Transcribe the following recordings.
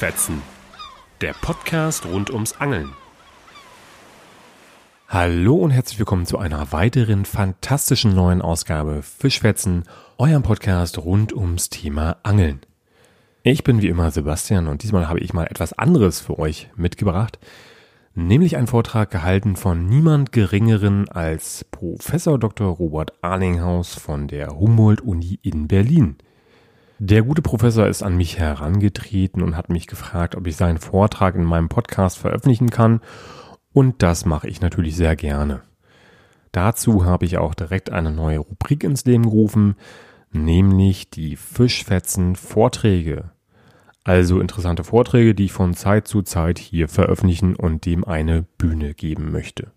Fischfetzen, der Podcast rund ums Angeln. Hallo und herzlich willkommen zu einer weiteren fantastischen neuen Ausgabe Fischfetzen, eurem Podcast rund ums Thema Angeln. Ich bin wie immer Sebastian und diesmal habe ich mal etwas anderes für euch mitgebracht, nämlich einen Vortrag gehalten von niemand geringeren als Professor Dr. Robert Arlinghaus von der Humboldt-Uni in Berlin. Der gute Professor ist an mich herangetreten und hat mich gefragt, ob ich seinen Vortrag in meinem Podcast veröffentlichen kann. Und das mache ich natürlich sehr gerne. Dazu habe ich auch direkt eine neue Rubrik ins Leben gerufen, nämlich die Fischfetzen Vorträge. Also interessante Vorträge, die ich von Zeit zu Zeit hier veröffentlichen und dem eine Bühne geben möchte.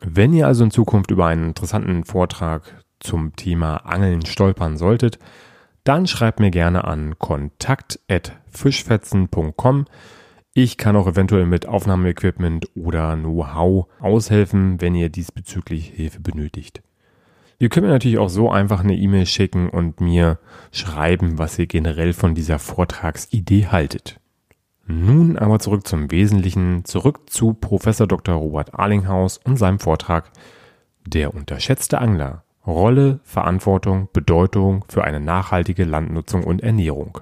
Wenn ihr also in Zukunft über einen interessanten Vortrag zum Thema Angeln stolpern solltet, dann schreibt mir gerne an kontakt.fischfetzen.com. Ich kann auch eventuell mit Aufnahmeequipment oder Know-how aushelfen, wenn ihr diesbezüglich Hilfe benötigt. Ihr könnt mir natürlich auch so einfach eine E-Mail schicken und mir schreiben, was ihr generell von dieser Vortragsidee haltet. Nun aber zurück zum Wesentlichen, zurück zu Professor Dr. Robert Arlinghaus und seinem Vortrag Der unterschätzte Angler Rolle, Verantwortung, Bedeutung für eine nachhaltige Landnutzung und Ernährung.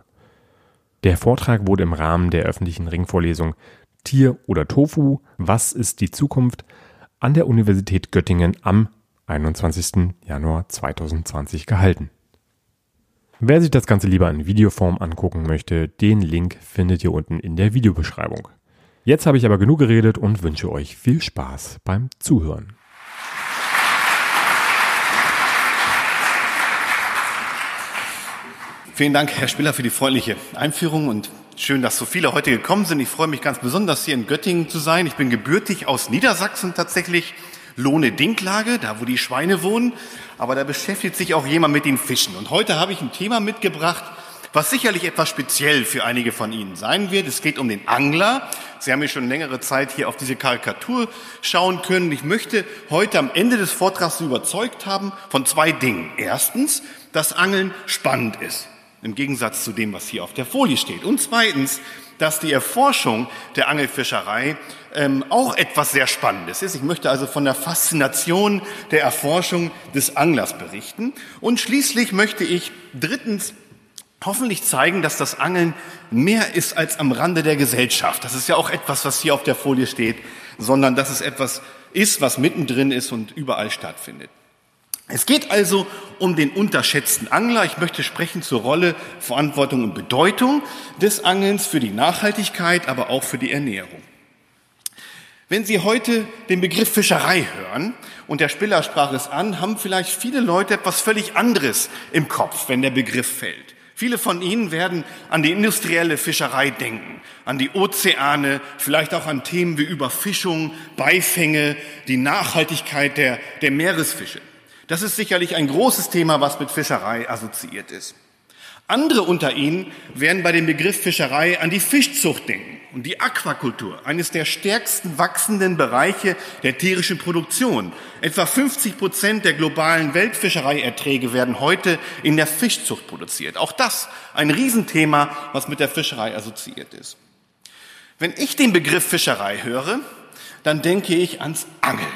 Der Vortrag wurde im Rahmen der öffentlichen Ringvorlesung Tier oder Tofu, was ist die Zukunft an der Universität Göttingen am 21. Januar 2020 gehalten. Wer sich das Ganze lieber in Videoform angucken möchte, den Link findet ihr unten in der Videobeschreibung. Jetzt habe ich aber genug geredet und wünsche euch viel Spaß beim Zuhören. Vielen Dank, Herr Spiller, für die freundliche Einführung und schön, dass so viele heute gekommen sind. Ich freue mich ganz besonders, hier in Göttingen zu sein. Ich bin gebürtig aus Niedersachsen tatsächlich, Lohne-Dinklage, da wo die Schweine wohnen. Aber da beschäftigt sich auch jemand mit den Fischen. Und heute habe ich ein Thema mitgebracht, was sicherlich etwas speziell für einige von Ihnen sein wird. Es geht um den Angler. Sie haben ja schon längere Zeit hier auf diese Karikatur schauen können. Ich möchte heute am Ende des Vortrags überzeugt haben von zwei Dingen. Erstens, dass Angeln spannend ist im Gegensatz zu dem, was hier auf der Folie steht. Und zweitens, dass die Erforschung der Angelfischerei ähm, auch etwas sehr Spannendes ist. Ich möchte also von der Faszination der Erforschung des Anglers berichten. Und schließlich möchte ich drittens hoffentlich zeigen, dass das Angeln mehr ist als am Rande der Gesellschaft. Das ist ja auch etwas, was hier auf der Folie steht, sondern dass es etwas ist, was mittendrin ist und überall stattfindet. Es geht also um den unterschätzten Angler. Ich möchte sprechen zur Rolle, Verantwortung und Bedeutung des Angelns für die Nachhaltigkeit, aber auch für die Ernährung. Wenn Sie heute den Begriff Fischerei hören, und der Spiller sprach es an, haben vielleicht viele Leute etwas völlig anderes im Kopf, wenn der Begriff fällt. Viele von Ihnen werden an die industrielle Fischerei denken, an die Ozeane, vielleicht auch an Themen wie Überfischung, Beifänge, die Nachhaltigkeit der, der Meeresfische. Das ist sicherlich ein großes Thema, was mit Fischerei assoziiert ist. Andere unter Ihnen werden bei dem Begriff Fischerei an die Fischzucht denken und die Aquakultur, eines der stärksten wachsenden Bereiche der tierischen Produktion. Etwa 50 Prozent der globalen Weltfischereierträge werden heute in der Fischzucht produziert. Auch das ein Riesenthema, was mit der Fischerei assoziiert ist. Wenn ich den Begriff Fischerei höre, dann denke ich ans Angeln.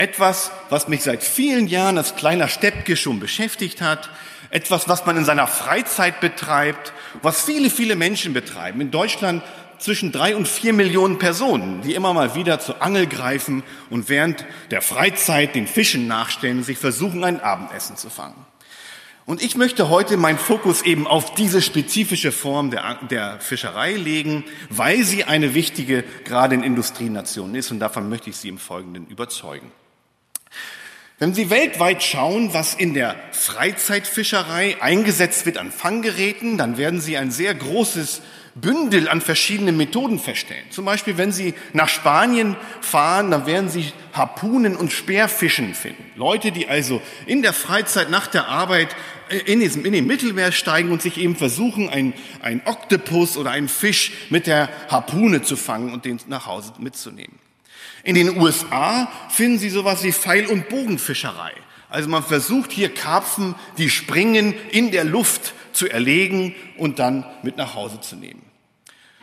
Etwas, was mich seit vielen Jahren als kleiner Steppke schon beschäftigt hat. Etwas, was man in seiner Freizeit betreibt, was viele, viele Menschen betreiben. In Deutschland zwischen drei und vier Millionen Personen, die immer mal wieder zur Angel greifen und während der Freizeit den Fischen nachstellen, sich versuchen, ein Abendessen zu fangen. Und ich möchte heute meinen Fokus eben auf diese spezifische Form der, der, Fischerei legen, weil sie eine wichtige, gerade in Industrienationen ist. Und davon möchte ich Sie im Folgenden überzeugen. Wenn Sie weltweit schauen, was in der Freizeitfischerei eingesetzt wird an Fanggeräten, dann werden Sie ein sehr großes Bündel an verschiedenen Methoden feststellen. Zum Beispiel, wenn Sie nach Spanien fahren, dann werden Sie Harpunen und Speerfischen finden. Leute, die also in der Freizeit nach der Arbeit in, diesem, in den Mittelmeer steigen und sich eben versuchen, ein, ein Oktopus oder einen Fisch mit der Harpune zu fangen und den nach Hause mitzunehmen. In den USA finden Sie sowas wie Pfeil- und Bogenfischerei. Also man versucht hier Karpfen, die springen, in der Luft zu erlegen und dann mit nach Hause zu nehmen.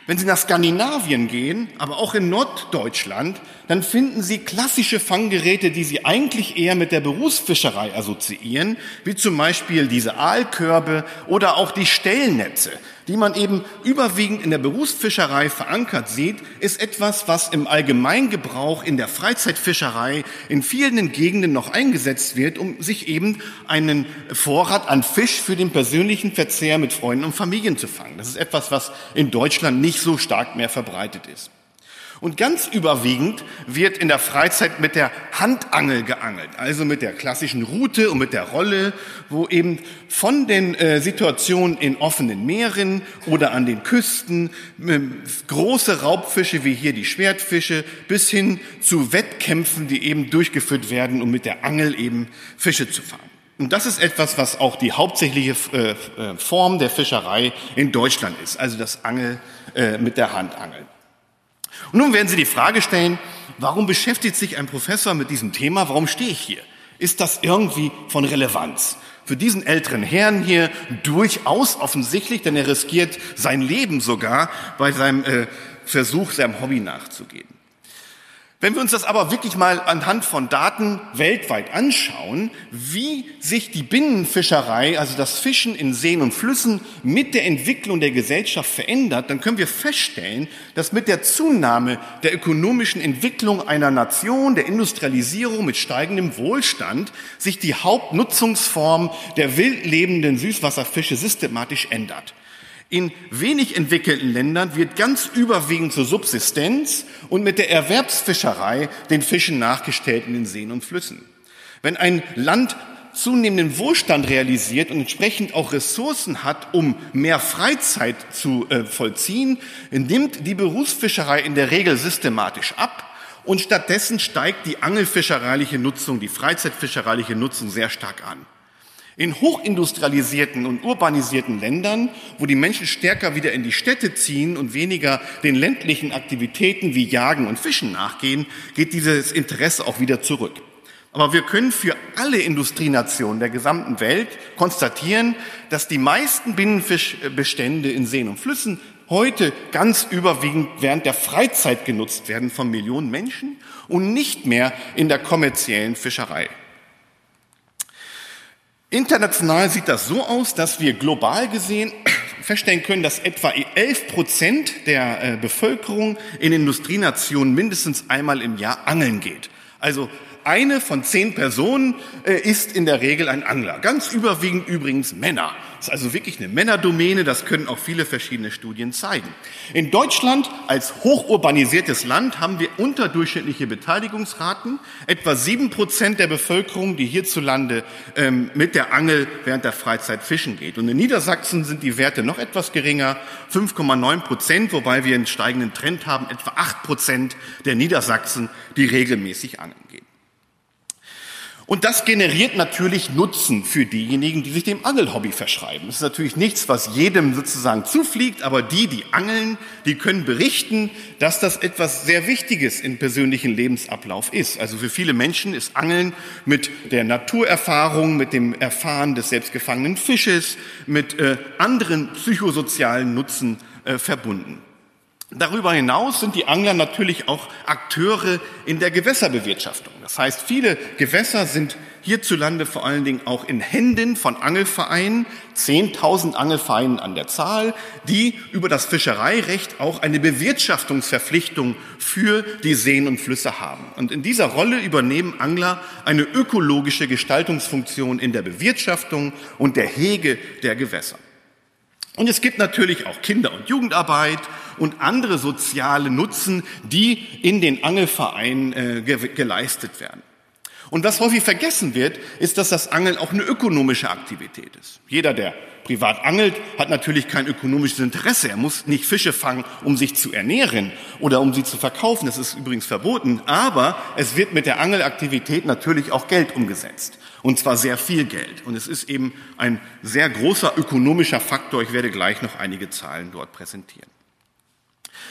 Wenn Sie nach Skandinavien gehen, aber auch in Norddeutschland, dann finden Sie klassische Fanggeräte, die Sie eigentlich eher mit der Berufsfischerei assoziieren, wie zum Beispiel diese Aalkörbe oder auch die Stellnetze, die man eben überwiegend in der Berufsfischerei verankert sieht, ist etwas, was im Allgemeingebrauch in der Freizeitfischerei in vielen Gegenden noch eingesetzt wird, um sich eben einen Vorrat an Fisch für den persönlichen Verzehr mit Freunden und Familien zu fangen. Das ist etwas, was in Deutschland nicht so stark mehr verbreitet ist. Und ganz überwiegend wird in der Freizeit mit der Handangel geangelt, also mit der klassischen Route und mit der Rolle, wo eben von den äh, Situationen in offenen Meeren oder an den Küsten äh, große Raubfische wie hier die Schwertfische bis hin zu Wettkämpfen, die eben durchgeführt werden, um mit der Angel eben Fische zu fangen. Und das ist etwas, was auch die hauptsächliche äh, äh Form der Fischerei in Deutschland ist, also das Angel äh, mit der Handangel. Und nun werden Sie die Frage stellen, warum beschäftigt sich ein Professor mit diesem Thema? Warum stehe ich hier? Ist das irgendwie von Relevanz? Für diesen älteren Herrn hier durchaus offensichtlich, denn er riskiert sein Leben sogar bei seinem äh, Versuch, seinem Hobby nachzugehen. Wenn wir uns das aber wirklich mal anhand von Daten weltweit anschauen, wie sich die Binnenfischerei, also das Fischen in Seen und Flüssen mit der Entwicklung der Gesellschaft verändert, dann können wir feststellen, dass mit der Zunahme der ökonomischen Entwicklung einer Nation, der Industrialisierung mit steigendem Wohlstand, sich die Hauptnutzungsform der wild lebenden Süßwasserfische systematisch ändert. In wenig entwickelten Ländern wird ganz überwiegend zur Subsistenz und mit der Erwerbsfischerei den Fischen nachgestellt in den Seen und Flüssen. Wenn ein Land zunehmenden Wohlstand realisiert und entsprechend auch Ressourcen hat, um mehr Freizeit zu äh, vollziehen, nimmt die Berufsfischerei in der Regel systematisch ab und stattdessen steigt die angelfischereiliche Nutzung, die freizeitfischereiliche Nutzung sehr stark an. In hochindustrialisierten und urbanisierten Ländern, wo die Menschen stärker wieder in die Städte ziehen und weniger den ländlichen Aktivitäten wie Jagen und Fischen nachgehen, geht dieses Interesse auch wieder zurück. Aber wir können für alle Industrienationen der gesamten Welt konstatieren, dass die meisten Binnenfischbestände in Seen und Flüssen heute ganz überwiegend während der Freizeit genutzt werden von Millionen Menschen und nicht mehr in der kommerziellen Fischerei. International sieht das so aus, dass wir global gesehen feststellen können, dass etwa 11 Prozent der äh, Bevölkerung in Industrienationen mindestens einmal im Jahr angeln geht. Also eine von zehn Personen äh, ist in der Regel ein Angler. Ganz überwiegend übrigens Männer. Das ist also wirklich eine Männerdomäne, das können auch viele verschiedene Studien zeigen. In Deutschland als hochurbanisiertes Land haben wir unterdurchschnittliche Beteiligungsraten. Etwa sieben Prozent der Bevölkerung, die hierzulande ähm, mit der Angel während der Freizeit fischen geht. Und in Niedersachsen sind die Werte noch etwas geringer, 5,9 Prozent, wobei wir einen steigenden Trend haben, etwa acht Prozent der Niedersachsen, die regelmäßig angeln. Und das generiert natürlich Nutzen für diejenigen, die sich dem Angelhobby verschreiben. Das ist natürlich nichts, was jedem sozusagen zufliegt, aber die, die angeln, die können berichten, dass das etwas sehr Wichtiges im persönlichen Lebensablauf ist. Also für viele Menschen ist Angeln mit der Naturerfahrung, mit dem Erfahren des selbstgefangenen Fisches, mit äh, anderen psychosozialen Nutzen äh, verbunden. Darüber hinaus sind die Angler natürlich auch Akteure in der Gewässerbewirtschaftung. Das heißt, viele Gewässer sind hierzulande vor allen Dingen auch in Händen von Angelvereinen, 10.000 Angelvereinen an der Zahl, die über das Fischereirecht auch eine Bewirtschaftungsverpflichtung für die Seen und Flüsse haben. Und in dieser Rolle übernehmen Angler eine ökologische Gestaltungsfunktion in der Bewirtschaftung und der Hege der Gewässer. Und es gibt natürlich auch Kinder- und Jugendarbeit und andere soziale Nutzen, die in den Angelvereinen äh, ge geleistet werden. Und was häufig vergessen wird, ist, dass das Angeln auch eine ökonomische Aktivität ist. Jeder, der privat angelt, hat natürlich kein ökonomisches Interesse. Er muss nicht Fische fangen, um sich zu ernähren oder um sie zu verkaufen. Das ist übrigens verboten. Aber es wird mit der Angelaktivität natürlich auch Geld umgesetzt. Und zwar sehr viel Geld. Und es ist eben ein sehr großer ökonomischer Faktor. Ich werde gleich noch einige Zahlen dort präsentieren.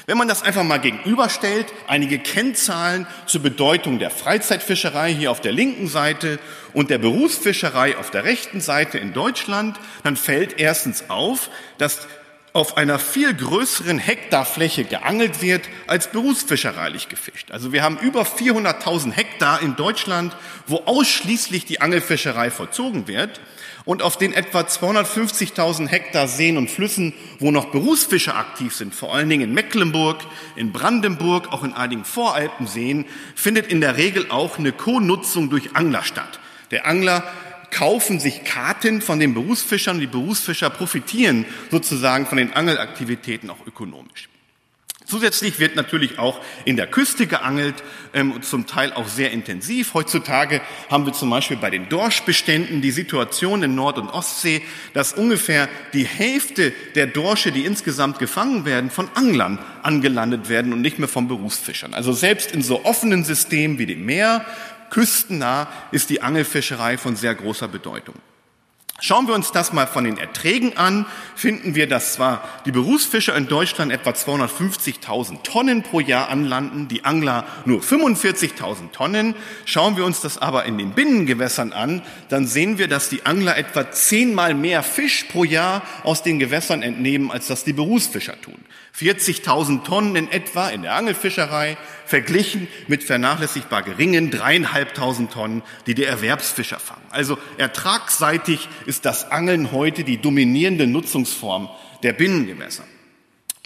Wenn man das einfach mal gegenüberstellt, einige Kennzahlen zur Bedeutung der Freizeitfischerei hier auf der linken Seite und der Berufsfischerei auf der rechten Seite in Deutschland, dann fällt erstens auf, dass auf einer viel größeren Hektarfläche geangelt wird, als berufsfischereilich gefischt. Also wir haben über 400.000 Hektar in Deutschland, wo ausschließlich die Angelfischerei vollzogen wird und auf den etwa 250.000 Hektar Seen und Flüssen, wo noch Berufsfischer aktiv sind, vor allen Dingen in Mecklenburg, in Brandenburg, auch in einigen Voralpenseen, findet in der Regel auch eine Co-Nutzung durch Angler statt. Der Angler kaufen sich Karten von den Berufsfischern. Die Berufsfischer profitieren sozusagen von den Angelaktivitäten auch ökonomisch. Zusätzlich wird natürlich auch in der Küste geangelt, ähm, zum Teil auch sehr intensiv. Heutzutage haben wir zum Beispiel bei den Dorschbeständen die Situation in Nord- und Ostsee, dass ungefähr die Hälfte der Dorsche, die insgesamt gefangen werden, von Anglern angelandet werden und nicht mehr von Berufsfischern. Also selbst in so offenen Systemen wie dem Meer, küstennah, ist die Angelfischerei von sehr großer Bedeutung. Schauen wir uns das mal von den Erträgen an, finden wir, dass zwar die Berufsfischer in Deutschland etwa 250.000 Tonnen pro Jahr anlanden, die Angler nur 45.000 Tonnen. Schauen wir uns das aber in den Binnengewässern an, dann sehen wir, dass die Angler etwa zehnmal mehr Fisch pro Jahr aus den Gewässern entnehmen, als das die Berufsfischer tun. 40.000 Tonnen in etwa in der Angelfischerei, verglichen mit vernachlässigbar geringen dreieinhalbtausend Tonnen, die die Erwerbsfischer fangen. Also ertragsseitig ist das Angeln heute die dominierende Nutzungsform der Binnengewässer.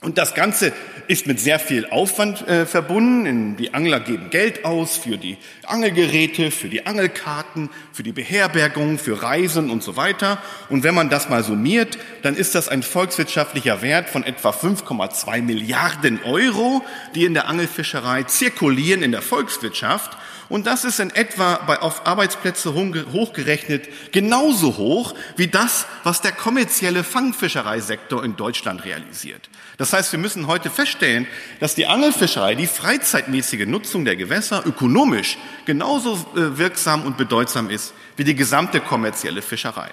Und das Ganze ist mit sehr viel Aufwand äh, verbunden. Die Angler geben Geld aus für die Angelgeräte, für die Angelkarten, für die Beherbergung, für Reisen und so weiter. Und wenn man das mal summiert, dann ist das ein volkswirtschaftlicher Wert von etwa 5,2 Milliarden Euro, die in der Angelfischerei zirkulieren in der Volkswirtschaft. Und das ist in etwa bei, auf Arbeitsplätze hochgerechnet genauso hoch wie das, was der kommerzielle Fangfischereisektor in Deutschland realisiert. Das heißt, wir müssen heute feststellen, dass die Angelfischerei, die freizeitmäßige Nutzung der Gewässer ökonomisch genauso äh, wirksam und bedeutsam ist wie die gesamte kommerzielle Fischerei.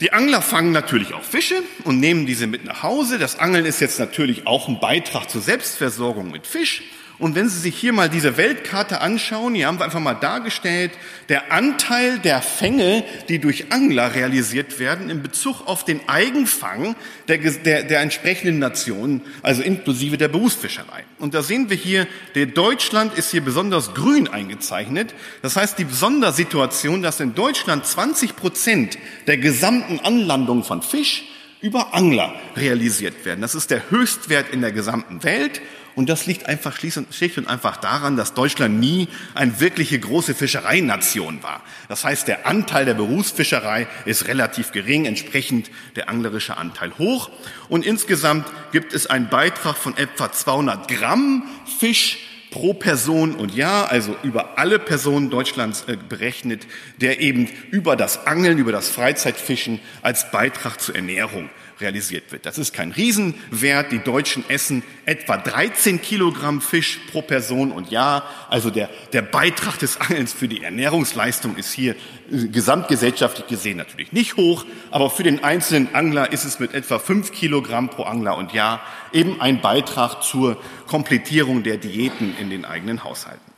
Die Angler fangen natürlich auch Fische und nehmen diese mit nach Hause. Das Angeln ist jetzt natürlich auch ein Beitrag zur Selbstversorgung mit Fisch. Und wenn Sie sich hier mal diese Weltkarte anschauen, hier haben wir einfach mal dargestellt, der Anteil der Fänge, die durch Angler realisiert werden, in Bezug auf den Eigenfang der, der, der entsprechenden Nationen, also inklusive der Berufsfischerei. Und da sehen wir hier, der Deutschland ist hier besonders grün eingezeichnet. Das heißt, die Sondersituation, dass in Deutschland 20 Prozent der gesamten Anlandung von Fisch über Angler realisiert werden. Das ist der Höchstwert in der gesamten Welt. Und das liegt einfach schlicht und einfach daran, dass Deutschland nie eine wirkliche große Fischereination war. Das heißt, der Anteil der Berufsfischerei ist relativ gering, entsprechend der anglerische Anteil hoch. Und insgesamt gibt es einen Beitrag von etwa 200 Gramm Fisch pro Person und Jahr, also über alle Personen Deutschlands äh, berechnet, der eben über das Angeln, über das Freizeitfischen als Beitrag zur Ernährung realisiert wird. Das ist kein Riesenwert. Die Deutschen essen etwa 13 Kilogramm Fisch pro Person und Jahr. Also der, der Beitrag des Angelns für die Ernährungsleistung ist hier äh, gesamtgesellschaftlich gesehen natürlich nicht hoch, aber für den einzelnen Angler ist es mit etwa 5 Kilogramm pro Angler und Jahr eben ein Beitrag zur Komplettierung der Diäten in den eigenen Haushalten.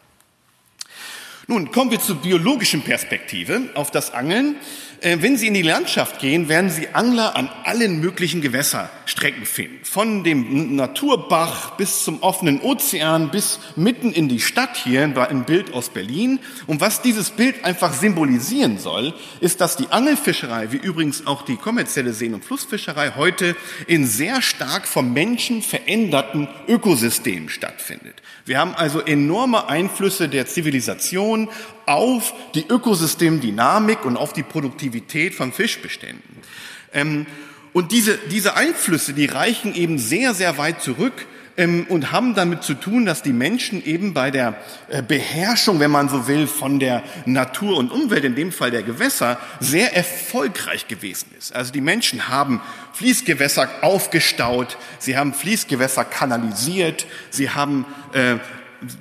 Nun kommen wir zur biologischen Perspektive auf das Angeln. Äh, wenn Sie in die Landschaft gehen, werden Sie Angler an allen möglichen Gewässerstrecken finden. Von dem Naturbach bis zum offenen Ozean, bis mitten in die Stadt hier, ein Bild aus Berlin. Und was dieses Bild einfach symbolisieren soll, ist, dass die Angelfischerei, wie übrigens auch die kommerzielle Seen- und Flussfischerei heute in sehr stark vom Menschen veränderten Ökosystemen stattfindet. Wir haben also enorme Einflüsse der Zivilisation auf die Ökosystemdynamik und auf die Produktivität von Fischbeständen. Ähm, und diese, diese Einflüsse, die reichen eben sehr, sehr weit zurück ähm, und haben damit zu tun, dass die Menschen eben bei der äh, Beherrschung, wenn man so will, von der Natur und Umwelt, in dem Fall der Gewässer, sehr erfolgreich gewesen ist. Also die Menschen haben Fließgewässer aufgestaut, sie haben Fließgewässer kanalisiert, sie haben äh,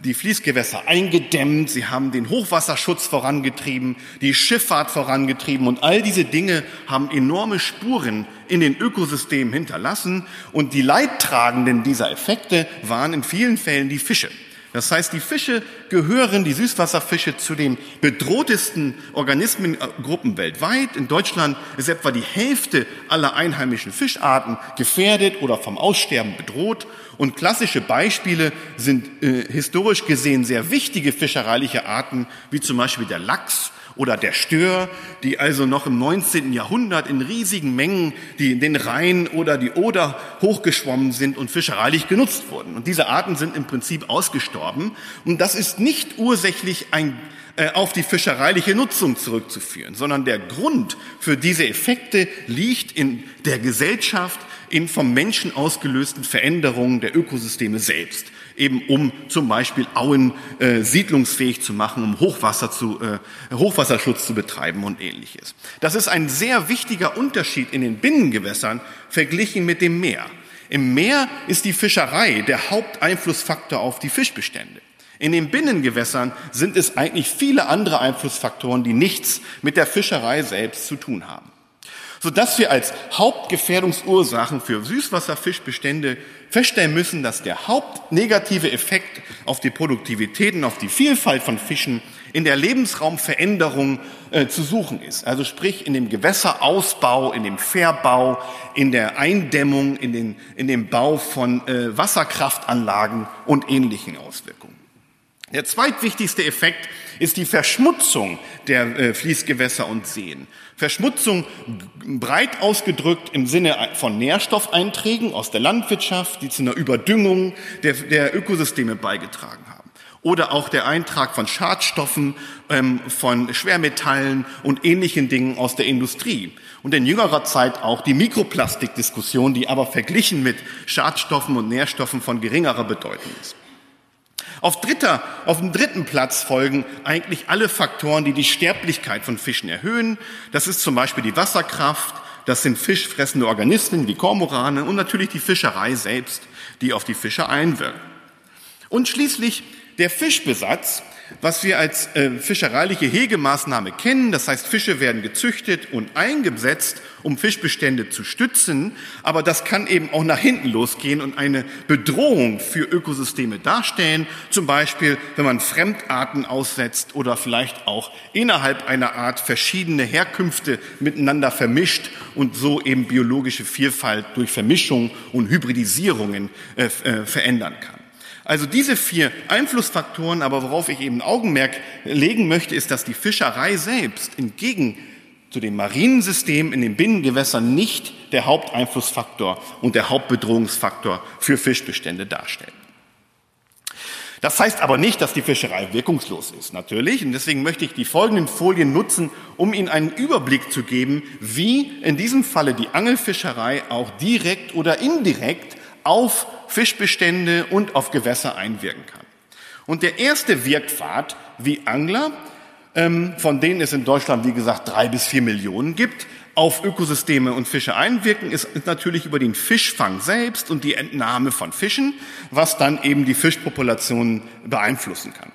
die Fließgewässer eingedämmt, sie haben den Hochwasserschutz vorangetrieben, die Schifffahrt vorangetrieben und all diese Dinge haben enorme Spuren in den Ökosystemen hinterlassen und die Leidtragenden dieser Effekte waren in vielen Fällen die Fische. Das heißt, die Fische gehören, die Süßwasserfische, zu den bedrohtesten Organismengruppen weltweit. In Deutschland ist etwa die Hälfte aller einheimischen Fischarten gefährdet oder vom Aussterben bedroht. Und klassische Beispiele sind äh, historisch gesehen sehr wichtige fischereiliche Arten, wie zum Beispiel der Lachs oder der Stör, die also noch im 19. Jahrhundert in riesigen Mengen die in den Rhein oder die Oder hochgeschwommen sind und fischereilich genutzt wurden. Und diese Arten sind im Prinzip ausgestorben. Und das ist nicht ursächlich ein äh, auf die fischereiliche Nutzung zurückzuführen, sondern der Grund für diese Effekte liegt in der Gesellschaft, in vom Menschen ausgelösten Veränderungen der Ökosysteme selbst eben um zum Beispiel Auen äh, siedlungsfähig zu machen, um Hochwasser zu, äh, Hochwasserschutz zu betreiben und ähnliches. Das ist ein sehr wichtiger Unterschied in den Binnengewässern verglichen mit dem Meer. Im Meer ist die Fischerei der Haupteinflussfaktor auf die Fischbestände. In den Binnengewässern sind es eigentlich viele andere Einflussfaktoren, die nichts mit der Fischerei selbst zu tun haben sodass wir als Hauptgefährdungsursachen für Süßwasserfischbestände feststellen müssen, dass der hauptnegative Effekt auf die Produktivität und auf die Vielfalt von Fischen in der Lebensraumveränderung äh, zu suchen ist. Also sprich in dem Gewässerausbau, in dem Fährbau, in der Eindämmung, in, den, in dem Bau von äh, Wasserkraftanlagen und ähnlichen Auswirkungen. Der zweitwichtigste Effekt ist die Verschmutzung der äh, Fließgewässer und Seen. Verschmutzung breit ausgedrückt im Sinne von Nährstoffeinträgen aus der Landwirtschaft, die zu einer Überdüngung der, der Ökosysteme beigetragen haben. Oder auch der Eintrag von Schadstoffen, ähm, von Schwermetallen und ähnlichen Dingen aus der Industrie. Und in jüngerer Zeit auch die Mikroplastikdiskussion, die aber verglichen mit Schadstoffen und Nährstoffen von geringerer Bedeutung ist. Auf, dritter, auf dem dritten Platz folgen eigentlich alle Faktoren, die die Sterblichkeit von Fischen erhöhen. Das ist zum Beispiel die Wasserkraft, das sind fischfressende Organismen wie Kormorane und natürlich die Fischerei selbst, die auf die Fische einwirken. Und schließlich der Fischbesatz, was wir als äh, fischereiliche Hegemaßnahme kennen. Das heißt, Fische werden gezüchtet und eingesetzt, um Fischbestände zu stützen. Aber das kann eben auch nach hinten losgehen und eine Bedrohung für Ökosysteme darstellen. Zum Beispiel, wenn man Fremdarten aussetzt oder vielleicht auch innerhalb einer Art verschiedene Herkünfte miteinander vermischt und so eben biologische Vielfalt durch Vermischung und Hybridisierungen äh, äh, verändern kann. Also diese vier Einflussfaktoren, aber worauf ich eben Augenmerk legen möchte, ist, dass die Fischerei selbst entgegen zu dem Marinensystem in den Binnengewässern nicht der Haupteinflussfaktor und der Hauptbedrohungsfaktor für Fischbestände darstellt. Das heißt aber nicht, dass die Fischerei wirkungslos ist, natürlich. Und deswegen möchte ich die folgenden Folien nutzen, um Ihnen einen Überblick zu geben, wie in diesem Falle die Angelfischerei auch direkt oder indirekt auf Fischbestände und auf Gewässer einwirken kann. Und der erste Wirkpfad, wie Angler, ähm, von denen es in Deutschland, wie gesagt, drei bis vier Millionen gibt, auf Ökosysteme und Fische einwirken, ist natürlich über den Fischfang selbst und die Entnahme von Fischen, was dann eben die Fischpopulationen beeinflussen kann.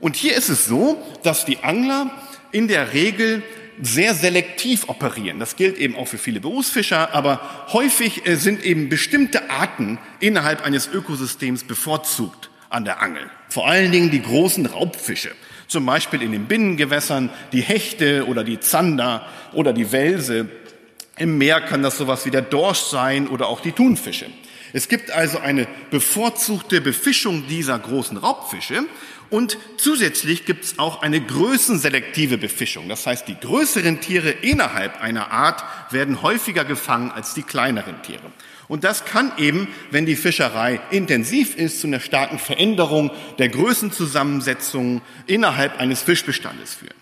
Und hier ist es so, dass die Angler in der Regel sehr selektiv operieren. Das gilt eben auch für viele Berufsfischer, aber häufig äh, sind eben bestimmte Arten innerhalb eines Ökosystems bevorzugt an der Angel. Vor allen Dingen die großen Raubfische. Zum Beispiel in den Binnengewässern die Hechte oder die Zander oder die Welse. Im Meer kann das sowas wie der Dorsch sein oder auch die Thunfische. Es gibt also eine bevorzugte Befischung dieser großen Raubfische und zusätzlich gibt es auch eine größenselektive Befischung. Das heißt, die größeren Tiere innerhalb einer Art werden häufiger gefangen als die kleineren Tiere. Und das kann eben, wenn die Fischerei intensiv ist, zu einer starken Veränderung der Größenzusammensetzung innerhalb eines Fischbestandes führen.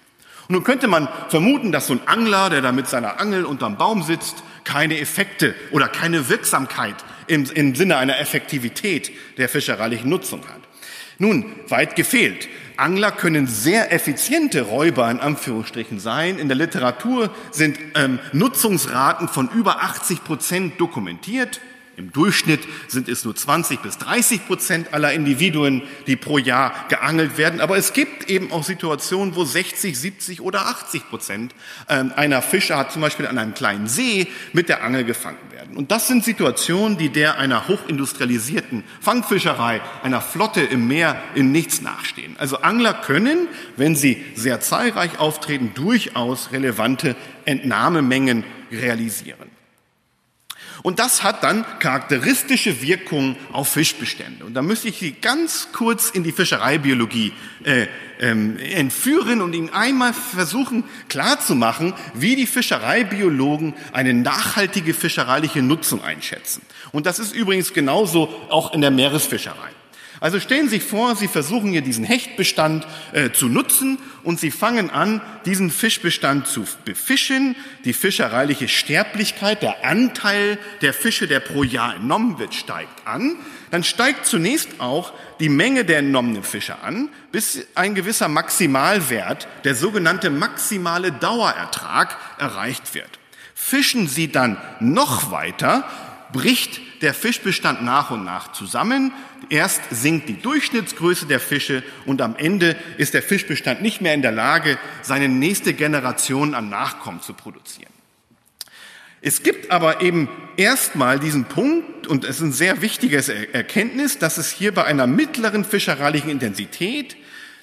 Und nun könnte man vermuten, dass so ein Angler, der da mit seiner Angel unterm Baum sitzt, keine Effekte oder keine Wirksamkeit im, im Sinne einer Effektivität der fischereilichen Nutzung hat. Nun, weit gefehlt. Angler können sehr effiziente Räuber in Anführungsstrichen sein. In der Literatur sind ähm, Nutzungsraten von über 80 Prozent dokumentiert. Im Durchschnitt sind es nur 20 bis 30 Prozent aller Individuen, die pro Jahr geangelt werden. Aber es gibt eben auch Situationen, wo 60, 70 oder 80 Prozent ähm, einer Fischerart zum Beispiel an einem kleinen See mit der Angel gefangen werden. Und das sind Situationen, die der einer hochindustrialisierten Fangfischerei, einer Flotte im Meer in nichts nachstehen. Also Angler können, wenn sie sehr zahlreich auftreten, durchaus relevante Entnahmemengen realisieren. Und das hat dann charakteristische Wirkungen auf Fischbestände. Und da müsste ich Sie ganz kurz in die Fischereibiologie äh, ähm, entführen und Ihnen einmal versuchen klarzumachen, wie die Fischereibiologen eine nachhaltige fischereiliche Nutzung einschätzen. Und das ist übrigens genauso auch in der Meeresfischerei. Also stellen Sie sich vor, Sie versuchen hier diesen Hechtbestand äh, zu nutzen und Sie fangen an, diesen Fischbestand zu befischen. Die fischereiliche Sterblichkeit, der Anteil der Fische, der pro Jahr entnommen wird, steigt an. Dann steigt zunächst auch die Menge der entnommenen Fische an, bis ein gewisser Maximalwert, der sogenannte maximale Dauerertrag, erreicht wird. Fischen Sie dann noch weiter, bricht der Fischbestand nach und nach zusammen. Erst sinkt die Durchschnittsgröße der Fische und am Ende ist der Fischbestand nicht mehr in der Lage, seine nächste Generation an Nachkommen zu produzieren. Es gibt aber eben erstmal diesen Punkt, und es ist ein sehr wichtiges Erkenntnis, dass es hier bei einer mittleren fischereilichen Intensität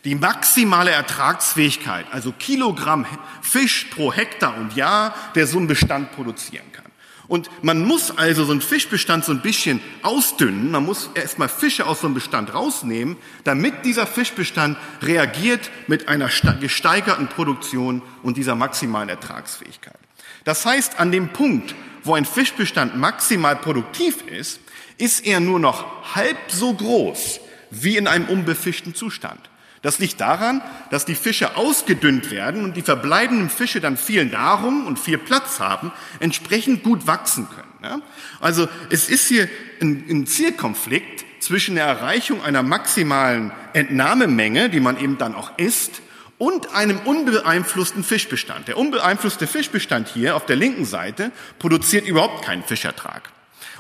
die maximale Ertragsfähigkeit, also Kilogramm Fisch pro Hektar und Jahr, der so einen Bestand produzieren kann. Und man muss also so einen Fischbestand so ein bisschen ausdünnen. Man muss erstmal Fische aus so einem Bestand rausnehmen, damit dieser Fischbestand reagiert mit einer gesteigerten Produktion und dieser maximalen Ertragsfähigkeit. Das heißt, an dem Punkt, wo ein Fischbestand maximal produktiv ist, ist er nur noch halb so groß wie in einem unbefischten Zustand. Das liegt daran, dass die Fische ausgedünnt werden und die verbleibenden Fische dann viel Nahrung und viel Platz haben, entsprechend gut wachsen können. Also es ist hier ein Zielkonflikt zwischen der Erreichung einer maximalen Entnahmemenge, die man eben dann auch isst, und einem unbeeinflussten Fischbestand. Der unbeeinflusste Fischbestand hier auf der linken Seite produziert überhaupt keinen Fischertrag.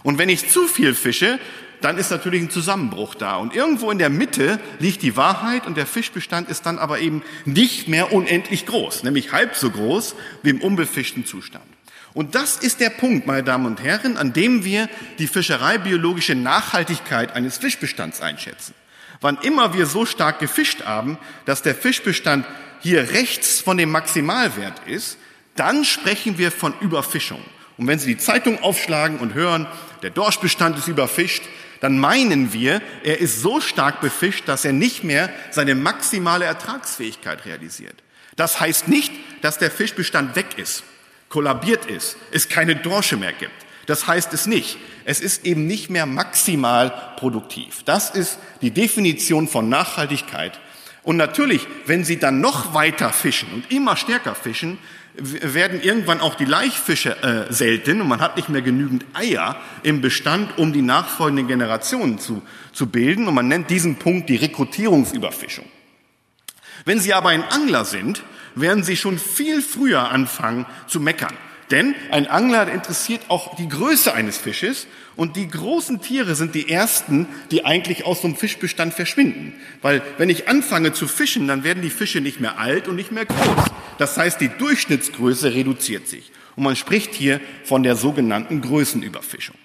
Und wenn ich zu viel fische, dann ist natürlich ein Zusammenbruch da. Und irgendwo in der Mitte liegt die Wahrheit und der Fischbestand ist dann aber eben nicht mehr unendlich groß, nämlich halb so groß wie im unbefischten Zustand. Und das ist der Punkt, meine Damen und Herren, an dem wir die fischereibiologische Nachhaltigkeit eines Fischbestands einschätzen. Wann immer wir so stark gefischt haben, dass der Fischbestand hier rechts von dem Maximalwert ist, dann sprechen wir von Überfischung. Und wenn Sie die Zeitung aufschlagen und hören, der Dorschbestand ist überfischt, dann meinen wir, er ist so stark befischt, dass er nicht mehr seine maximale Ertragsfähigkeit realisiert. Das heißt nicht, dass der Fischbestand weg ist, kollabiert ist, es keine Dorsche mehr gibt. Das heißt es nicht. Es ist eben nicht mehr maximal produktiv. Das ist die Definition von Nachhaltigkeit. Und natürlich, wenn Sie dann noch weiter fischen und immer stärker fischen, werden irgendwann auch die Laichfische äh, selten und man hat nicht mehr genügend Eier im Bestand, um die nachfolgenden Generationen zu, zu bilden. Und man nennt diesen Punkt die Rekrutierungsüberfischung. Wenn Sie aber ein Angler sind, werden Sie schon viel früher anfangen zu meckern. Denn ein Angler interessiert auch die Größe eines Fisches und die großen Tiere sind die ersten, die eigentlich aus so einem Fischbestand verschwinden. Weil wenn ich anfange zu fischen, dann werden die Fische nicht mehr alt und nicht mehr groß. Das heißt, die Durchschnittsgröße reduziert sich. Und man spricht hier von der sogenannten Größenüberfischung.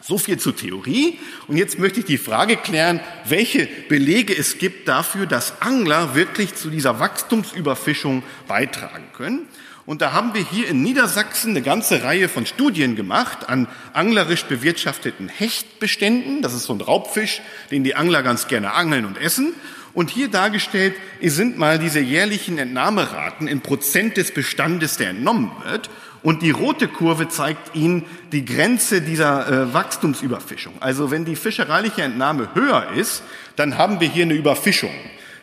So viel zur Theorie. Und jetzt möchte ich die Frage klären, welche Belege es gibt dafür, dass Angler wirklich zu dieser Wachstumsüberfischung beitragen können. Und da haben wir hier in Niedersachsen eine ganze Reihe von Studien gemacht an anglerisch bewirtschafteten Hechtbeständen. Das ist so ein Raubfisch, den die Angler ganz gerne angeln und essen. Und hier dargestellt sind mal diese jährlichen Entnahmeraten in Prozent des Bestandes, der entnommen wird. Und die rote Kurve zeigt Ihnen die Grenze dieser äh, Wachstumsüberfischung. Also wenn die fischereiliche Entnahme höher ist, dann haben wir hier eine Überfischung.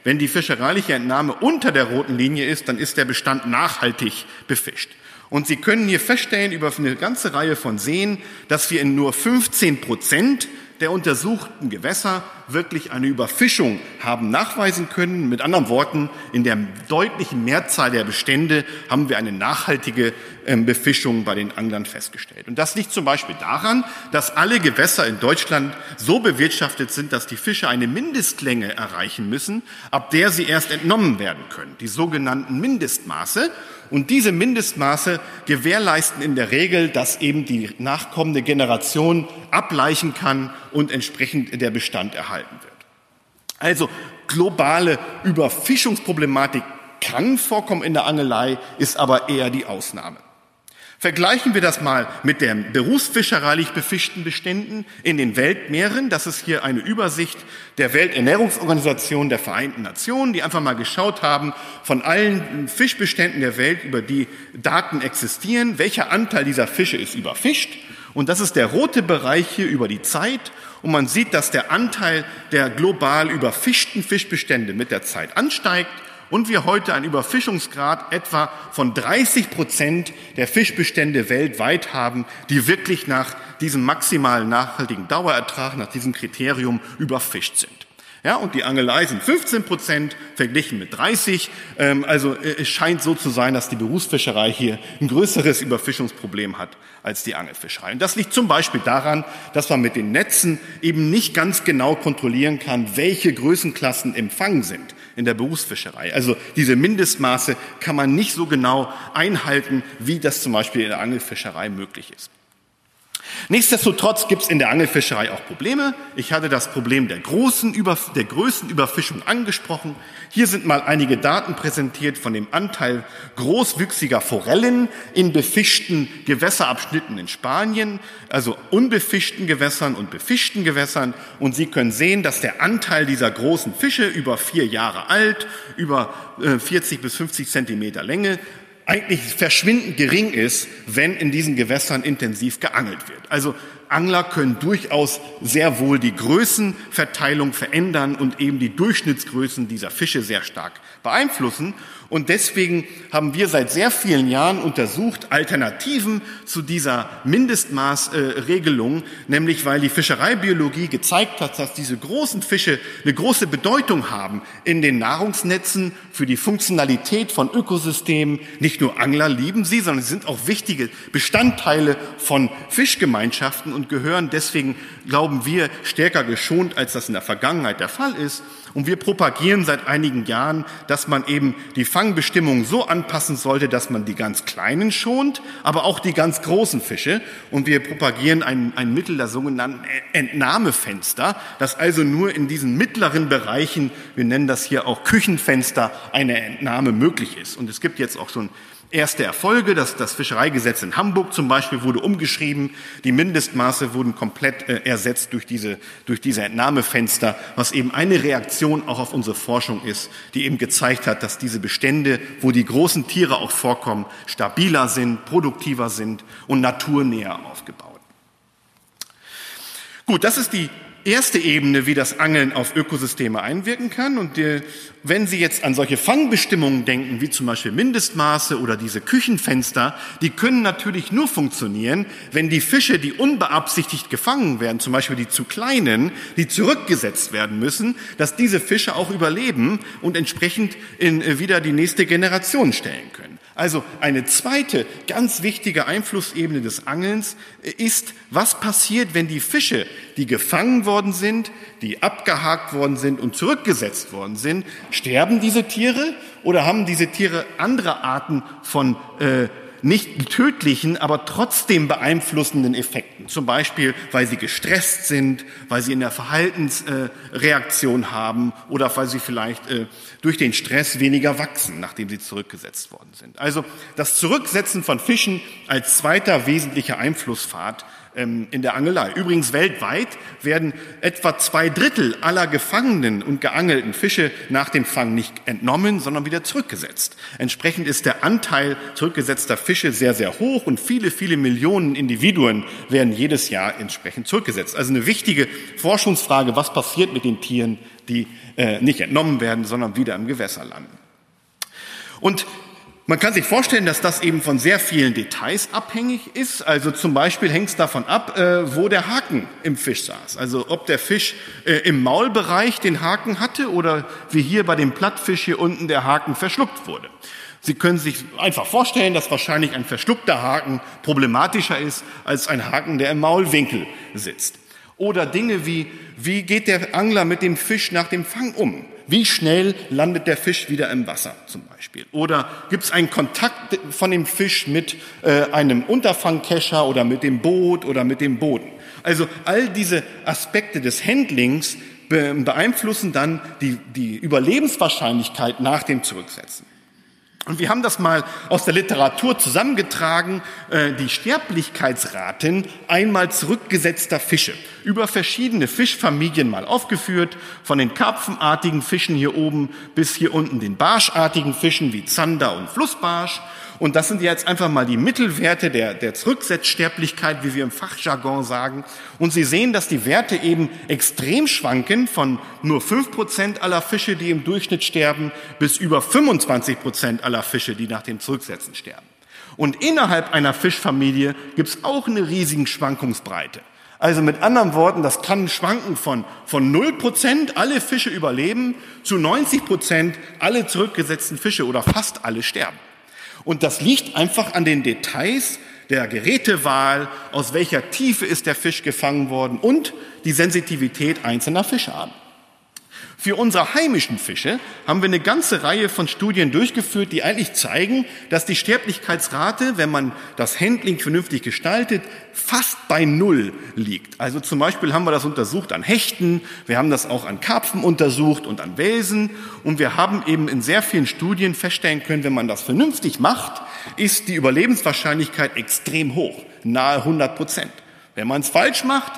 Wenn die fischereiliche Entnahme unter der roten Linie ist, dann ist der Bestand nachhaltig befischt. Und Sie können hier feststellen über eine ganze Reihe von Seen, dass wir in nur 15 Prozent der untersuchten Gewässer wirklich eine Überfischung haben nachweisen können. Mit anderen Worten, in der deutlichen Mehrzahl der Bestände haben wir eine nachhaltige ähm, Befischung bei den Anglern festgestellt. Und das liegt zum Beispiel daran, dass alle Gewässer in Deutschland so bewirtschaftet sind, dass die Fische eine Mindestlänge erreichen müssen, ab der sie erst entnommen werden können, die sogenannten Mindestmaße. Und diese Mindestmaße gewährleisten in der Regel, dass eben die nachkommende Generation ableichen kann und entsprechend der Bestand erhalten wird. Also globale Überfischungsproblematik kann vorkommen in der Angelei, ist aber eher die Ausnahme. Vergleichen wir das mal mit den berufsfischereilich befischten Beständen in den Weltmeeren. Das ist hier eine Übersicht der Welternährungsorganisation der Vereinten Nationen, die einfach mal geschaut haben von allen Fischbeständen der Welt, über die Daten existieren, welcher Anteil dieser Fische ist überfischt. Und das ist der rote Bereich hier über die Zeit. Und man sieht, dass der Anteil der global überfischten Fischbestände mit der Zeit ansteigt und wir heute einen Überfischungsgrad etwa von 30 Prozent der Fischbestände weltweit haben, die wirklich nach diesem maximalen nachhaltigen Dauerertrag, nach diesem Kriterium überfischt sind. Ja, und die Angelei sind 15 Prozent verglichen mit 30. Ähm, also äh, es scheint so zu sein, dass die Berufsfischerei hier ein größeres Überfischungsproblem hat als die Angelfischerei. Und das liegt zum Beispiel daran, dass man mit den Netzen eben nicht ganz genau kontrollieren kann, welche Größenklassen empfangen sind in der Berufsfischerei. Also diese Mindestmaße kann man nicht so genau einhalten, wie das zum Beispiel in der Angelfischerei möglich ist. Nichtsdestotrotz gibt es in der Angelfischerei auch Probleme. Ich hatte das Problem der, großen Über, der größten Überfischung angesprochen. Hier sind mal einige Daten präsentiert von dem Anteil großwüchsiger Forellen in befischten Gewässerabschnitten in Spanien, also unbefischten Gewässern und befischten Gewässern. Und Sie können sehen, dass der Anteil dieser großen Fische über vier Jahre alt, über 40 äh, bis 50 Zentimeter Länge, eigentlich verschwindend gering ist, wenn in diesen Gewässern intensiv geangelt wird. Also Angler können durchaus sehr wohl die Größenverteilung verändern und eben die Durchschnittsgrößen dieser Fische sehr stark beeinflussen. Und deswegen haben wir seit sehr vielen Jahren untersucht Alternativen zu dieser Mindestmaßregelung, nämlich weil die Fischereibiologie gezeigt hat, dass diese großen Fische eine große Bedeutung haben in den Nahrungsnetzen für die Funktionalität von Ökosystemen. Nicht nur Angler lieben sie, sondern sie sind auch wichtige Bestandteile von Fischgemeinschaften und gehören deswegen, glauben wir, stärker geschont, als das in der Vergangenheit der Fall ist. Und wir propagieren seit einigen Jahren, dass man eben die Fangbestimmungen so anpassen sollte, dass man die ganz kleinen schont, aber auch die ganz großen Fische. Und wir propagieren ein, ein Mittel der sogenannten Entnahmefenster, dass also nur in diesen mittleren Bereichen, wir nennen das hier auch Küchenfenster, eine Entnahme möglich ist. Und es gibt jetzt auch schon erste Erfolge. Das, das Fischereigesetz in Hamburg zum Beispiel wurde umgeschrieben. Die Mindestmaße wurden komplett äh, ersetzt durch diese, durch diese Entnahmefenster, was eben eine Reaktion auch auf unsere Forschung ist, die eben gezeigt hat, dass diese Bestände, wo die großen Tiere auch vorkommen, stabiler sind, produktiver sind und naturnäher aufgebaut. Gut, das ist die erste Ebene, wie das Angeln auf Ökosysteme einwirken kann. Und die, wenn Sie jetzt an solche Fangbestimmungen denken, wie zum Beispiel Mindestmaße oder diese Küchenfenster, die können natürlich nur funktionieren, wenn die Fische, die unbeabsichtigt gefangen werden, zum Beispiel die zu kleinen, die zurückgesetzt werden müssen, dass diese Fische auch überleben und entsprechend in, äh, wieder die nächste Generation stellen können. Also eine zweite ganz wichtige Einflussebene des Angelns ist, was passiert, wenn die Fische, die gefangen worden sind, die abgehakt worden sind und zurückgesetzt worden sind, sterben diese Tiere oder haben diese Tiere andere Arten von äh, nicht tödlichen, aber trotzdem beeinflussenden Effekten. Zum Beispiel, weil sie gestresst sind, weil sie in der Verhaltensreaktion haben oder weil sie vielleicht äh, durch den Stress weniger wachsen, nachdem sie zurückgesetzt worden sind. Also das Zurücksetzen von Fischen als zweiter wesentlicher Einflusspfad in der Angelei. Übrigens weltweit werden etwa zwei Drittel aller gefangenen und geangelten Fische nach dem Fang nicht entnommen, sondern wieder zurückgesetzt. Entsprechend ist der Anteil zurückgesetzter Fische sehr, sehr hoch und viele, viele Millionen Individuen werden jedes Jahr entsprechend zurückgesetzt. Also eine wichtige Forschungsfrage, was passiert mit den Tieren, die äh, nicht entnommen werden, sondern wieder im Gewässer landen. Und Man kann sich vorstellen, dass das eben von sehr vielen Details abhängig ist. Also zum Beispiel hängt es davon ab, äh, wo der Haken im Fisch saß. Also ob der Fisch äh, im Maulbereich den Haken hatte oder wie hier bei dem Plattfisch hier unten der Haken verschluckt wurde. Sie können sich einfach vorstellen, dass wahrscheinlich ein verschluckter Haken problematischer ist als ein Haken, der im Maulwinkel sitzt. Oder Dinge wie, wie geht der Angler mit dem Fisch nach dem Fang um? Wie schnell landet der Fisch wieder im Wasser zum Beispiel? Oder gibt es einen Kontakt von dem Fisch mit äh, einem Unterfangkescher oder mit dem Boot oder mit dem Boden? Also all diese Aspekte des Handlings beeinflussen dann die, die Überlebenswahrscheinlichkeit nach dem Zurücksetzen. Und wir haben das mal aus der Literatur zusammengetragen, äh, die Sterblichkeitsraten einmal zurückgesetzter Fische, über verschiedene Fischfamilien mal aufgeführt, von den karpfenartigen Fischen hier oben bis hier unten den barschartigen Fischen wie Zander und Flussbarsch und das sind jetzt einfach mal die Mittelwerte der, der Zurücksetzsterblichkeit, wie wir im Fachjargon sagen. Und Sie sehen, dass die Werte eben extrem schwanken von nur fünf Prozent aller Fische, die im Durchschnitt sterben, bis über 25 Prozent aller Fische, die nach dem Zurücksetzen sterben. Und innerhalb einer Fischfamilie gibt es auch eine riesige Schwankungsbreite. Also mit anderen Worten, das kann schwanken von, von 0% alle Fische überleben zu 90% alle zurückgesetzten Fische oder fast alle sterben. Und das liegt einfach an den Details der Gerätewahl, aus welcher Tiefe ist der Fisch gefangen worden und die Sensitivität einzelner Fischarten. Für unsere heimischen Fische haben wir eine ganze Reihe von Studien durchgeführt, die eigentlich zeigen, dass die Sterblichkeitsrate, wenn man das Handling vernünftig gestaltet, fast bei Null liegt. Also zum Beispiel haben wir das untersucht an Hechten, wir haben das auch an Karpfen untersucht und an Welsen und wir haben eben in sehr vielen Studien feststellen können, wenn man das vernünftig macht, ist die Überlebenswahrscheinlichkeit extrem hoch, nahe 100 Prozent. Wenn man es falsch macht,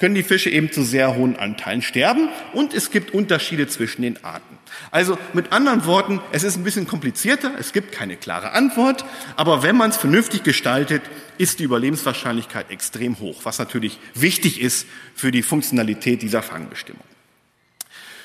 können die Fische eben zu sehr hohen Anteilen sterben und es gibt Unterschiede zwischen den Arten. Also mit anderen Worten, es ist ein bisschen komplizierter, es gibt keine klare Antwort, aber wenn man es vernünftig gestaltet, ist die Überlebenswahrscheinlichkeit extrem hoch, was natürlich wichtig ist für die Funktionalität dieser Fangbestimmung.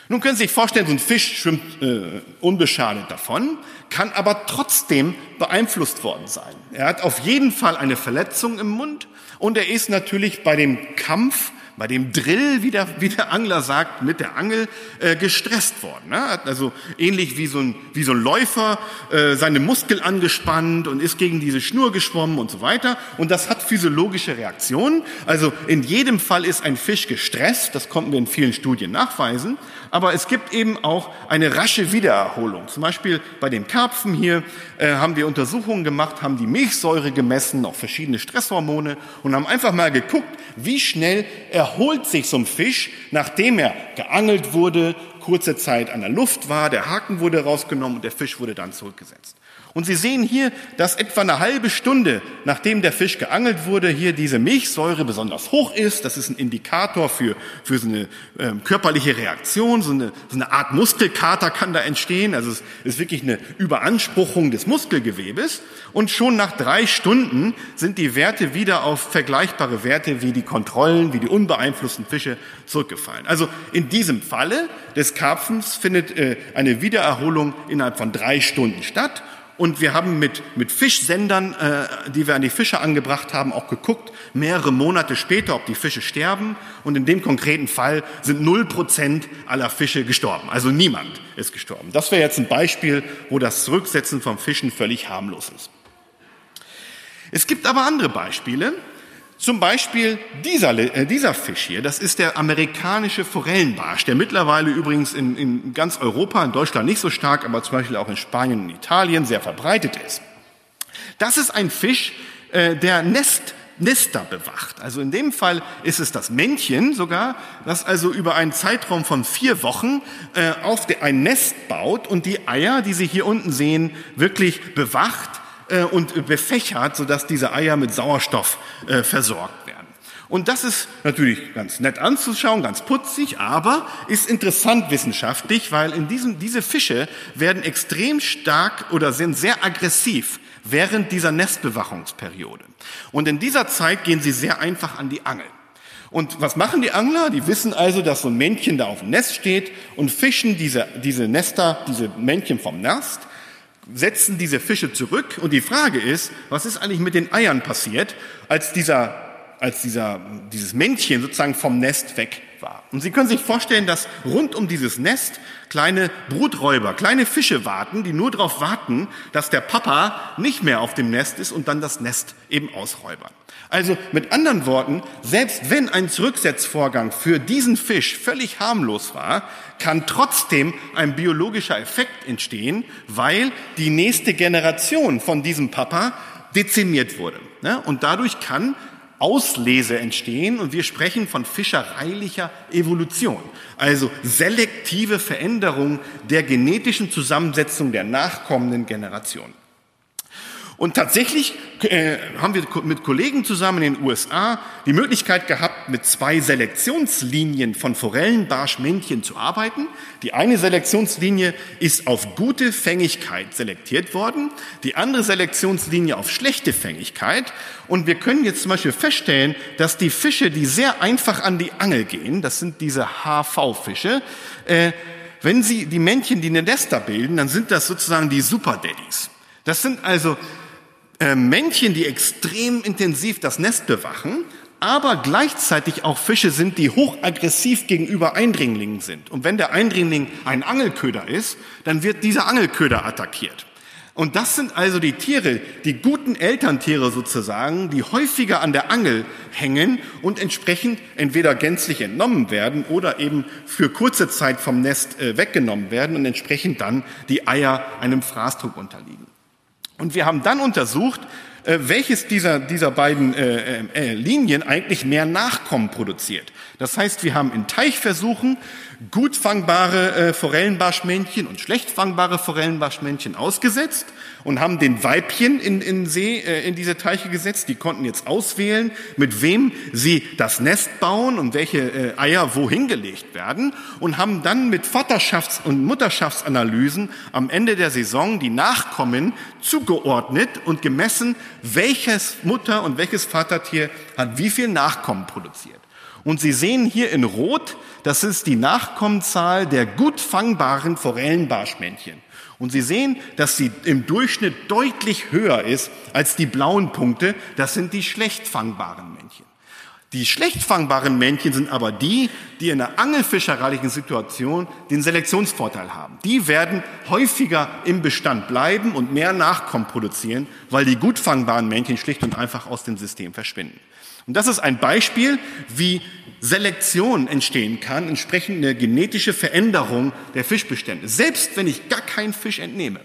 Nun können Sie sich vorstellen, so ein Fisch schwimmt äh, unbeschadet davon, kann aber trotzdem beeinflusst worden sein. Er hat auf jeden Fall eine Verletzung im Mund und er ist natürlich bei dem Kampf bei dem Drill, wie der, wie der Angler sagt, mit der Angel äh, gestresst worden. Ne? Also ähnlich wie so ein, wie so ein Läufer äh, seine Muskel angespannt und ist gegen diese Schnur geschwommen und so weiter. Und das hat physiologische Reaktionen. Also in jedem Fall ist ein Fisch gestresst, das konnten wir in vielen Studien nachweisen. Aber es gibt eben auch eine rasche Wiedererholung. Zum Beispiel bei dem Karpfen hier äh, haben wir Untersuchungen gemacht, haben die Milchsäure gemessen, auch verschiedene Stresshormone und haben einfach mal geguckt, wie schnell erholt sich so ein Fisch, nachdem er geangelt wurde, kurze Zeit an der Luft war, der Haken wurde rausgenommen und der Fisch wurde dann zurückgesetzt. Und Sie sehen hier, dass etwa eine halbe Stunde, nachdem der Fisch geangelt wurde, hier diese Milchsäure besonders hoch ist. Das ist ein Indikator für, für so eine äh, körperliche Reaktion, so eine, so eine Art Muskelkater kann da entstehen. Also es ist wirklich eine Überanspruchung des Muskelgewebes. Und schon nach drei Stunden sind die Werte wieder auf vergleichbare Werte wie die Kontrollen, wie die unbeeinflussten Fische zurückgefallen. Also in diesem Falle des Karpfens findet äh, eine Wiedererholung innerhalb von drei Stunden statt. Und wir haben mit, mit Fischsendern, äh, die wir an die Fische angebracht haben, auch geguckt, mehrere Monate später, ob die Fische sterben. Und in dem konkreten Fall sind null Prozent aller Fische gestorben. Also niemand ist gestorben. Das wäre jetzt ein Beispiel, wo das Zurücksetzen von Fischen völlig harmlos ist. Es gibt aber andere Beispiele, zum Beispiel dieser, äh, dieser Fisch hier, das ist der amerikanische Forellenbarsch, der mittlerweile übrigens in, in ganz Europa, in Deutschland nicht so stark, aber zum Beispiel auch in Spanien und Italien sehr verbreitet ist. Das ist ein Fisch, äh, der Nest, Nester bewacht. Also in dem Fall ist es das Männchen sogar, das also über einen Zeitraum von vier Wochen äh, auf ein Nest baut und die Eier, die Sie hier unten sehen, wirklich bewacht und befächert, sodass diese Eier mit Sauerstoff äh, versorgt werden. Und das ist natürlich ganz nett anzuschauen, ganz putzig, aber ist interessant wissenschaftlich, weil in diesem, diese Fische werden extrem stark oder sind sehr aggressiv während dieser Nestbewachungsperiode. Und in dieser Zeit gehen sie sehr einfach an die Angel. Und was machen die Angler? Die wissen also, dass so ein Männchen da auf dem Nest steht und fischen diese, diese Nester, diese Männchen vom Nest setzen diese Fische zurück und die Frage ist, was ist eigentlich mit den Eiern passiert, als dieser, als dieser, dieses Männchen sozusagen vom Nest weg war. Und Sie können sich vorstellen, dass rund um dieses Nest kleine Bruträuber, kleine Fische warten, die nur darauf warten, dass der Papa nicht mehr auf dem Nest ist und dann das Nest eben ausräubern. Also mit anderen Worten, selbst wenn ein Zurücksetzvorgang für diesen Fisch völlig harmlos war, kann trotzdem ein biologischer Effekt entstehen, weil die nächste Generation von diesem Papa dezimiert wurde. Ne? Und dadurch kann Auslese entstehen und wir sprechen von fischereilicher Evolution, also selektive Veränderung der genetischen Zusammensetzung der nachkommenden Generation. Und tatsächlich äh, haben wir mit Kollegen zusammen in den USA die Möglichkeit gehabt, mit zwei Selektionslinien von Forellenbarschmännchen zu arbeiten. Die eine Selektionslinie ist auf gute Fängigkeit selektiert worden, die andere Selektionslinie auf schlechte Fängigkeit. Und wir können jetzt zum Beispiel feststellen, dass die Fische, die sehr einfach an die Angel gehen, das sind diese HV-Fische, äh, wenn sie die Männchen, die eine Nester bilden, dann sind das sozusagen die Super Daddies. Das sind also Männchen, die extrem intensiv das Nest bewachen, aber gleichzeitig auch Fische sind, die hochaggressiv gegenüber Eindringlingen sind. Und wenn der Eindringling ein Angelköder ist, dann wird dieser Angelköder attackiert. Und das sind also die Tiere, die guten Elterntiere sozusagen, die häufiger an der Angel hängen und entsprechend entweder gänzlich entnommen werden oder eben für kurze Zeit vom Nest äh, weggenommen werden und entsprechend dann die Eier einem Fraßdruck unterliegen. Und wir haben dann untersucht, äh, welches dieser, dieser beiden äh, äh, Linien eigentlich mehr Nachkommen produziert. Das heißt, wir haben in Teichversuchen gut fangbare äh, Forellenbarschmännchen und schlecht fangbare Forellenbarschmännchen ausgesetzt und haben den Weibchen in, in See, äh, in diese Teiche gesetzt. Die konnten jetzt auswählen, mit wem sie das Nest bauen und welche äh, Eier wohin gelegt werden und haben dann mit Vaterschafts- und Mutterschaftsanalysen am Ende der Saison die Nachkommen zugeordnet und gemessen, welches Mutter- und welches Vatertier hat wie viel Nachkommen produziert. Und Sie sehen hier in Rot, das ist die Nachkommenzahl der gut fangbaren Forellenbarschmännchen. Und Sie sehen, dass sie im Durchschnitt deutlich höher ist als die blauen Punkte. Das sind die schlecht fangbaren Männchen. Die schlecht fangbaren Männchen sind aber die, die in einer angelfischereilichen Situation den Selektionsvorteil haben. Die werden häufiger im Bestand bleiben und mehr Nachkommen produzieren, weil die gut fangbaren Männchen schlicht und einfach aus dem System verschwinden. Und das ist ein Beispiel, wie Selektion entstehen kann, entsprechend eine genetische Veränderung der Fischbestände, selbst wenn ich gar keinen Fisch entnehme.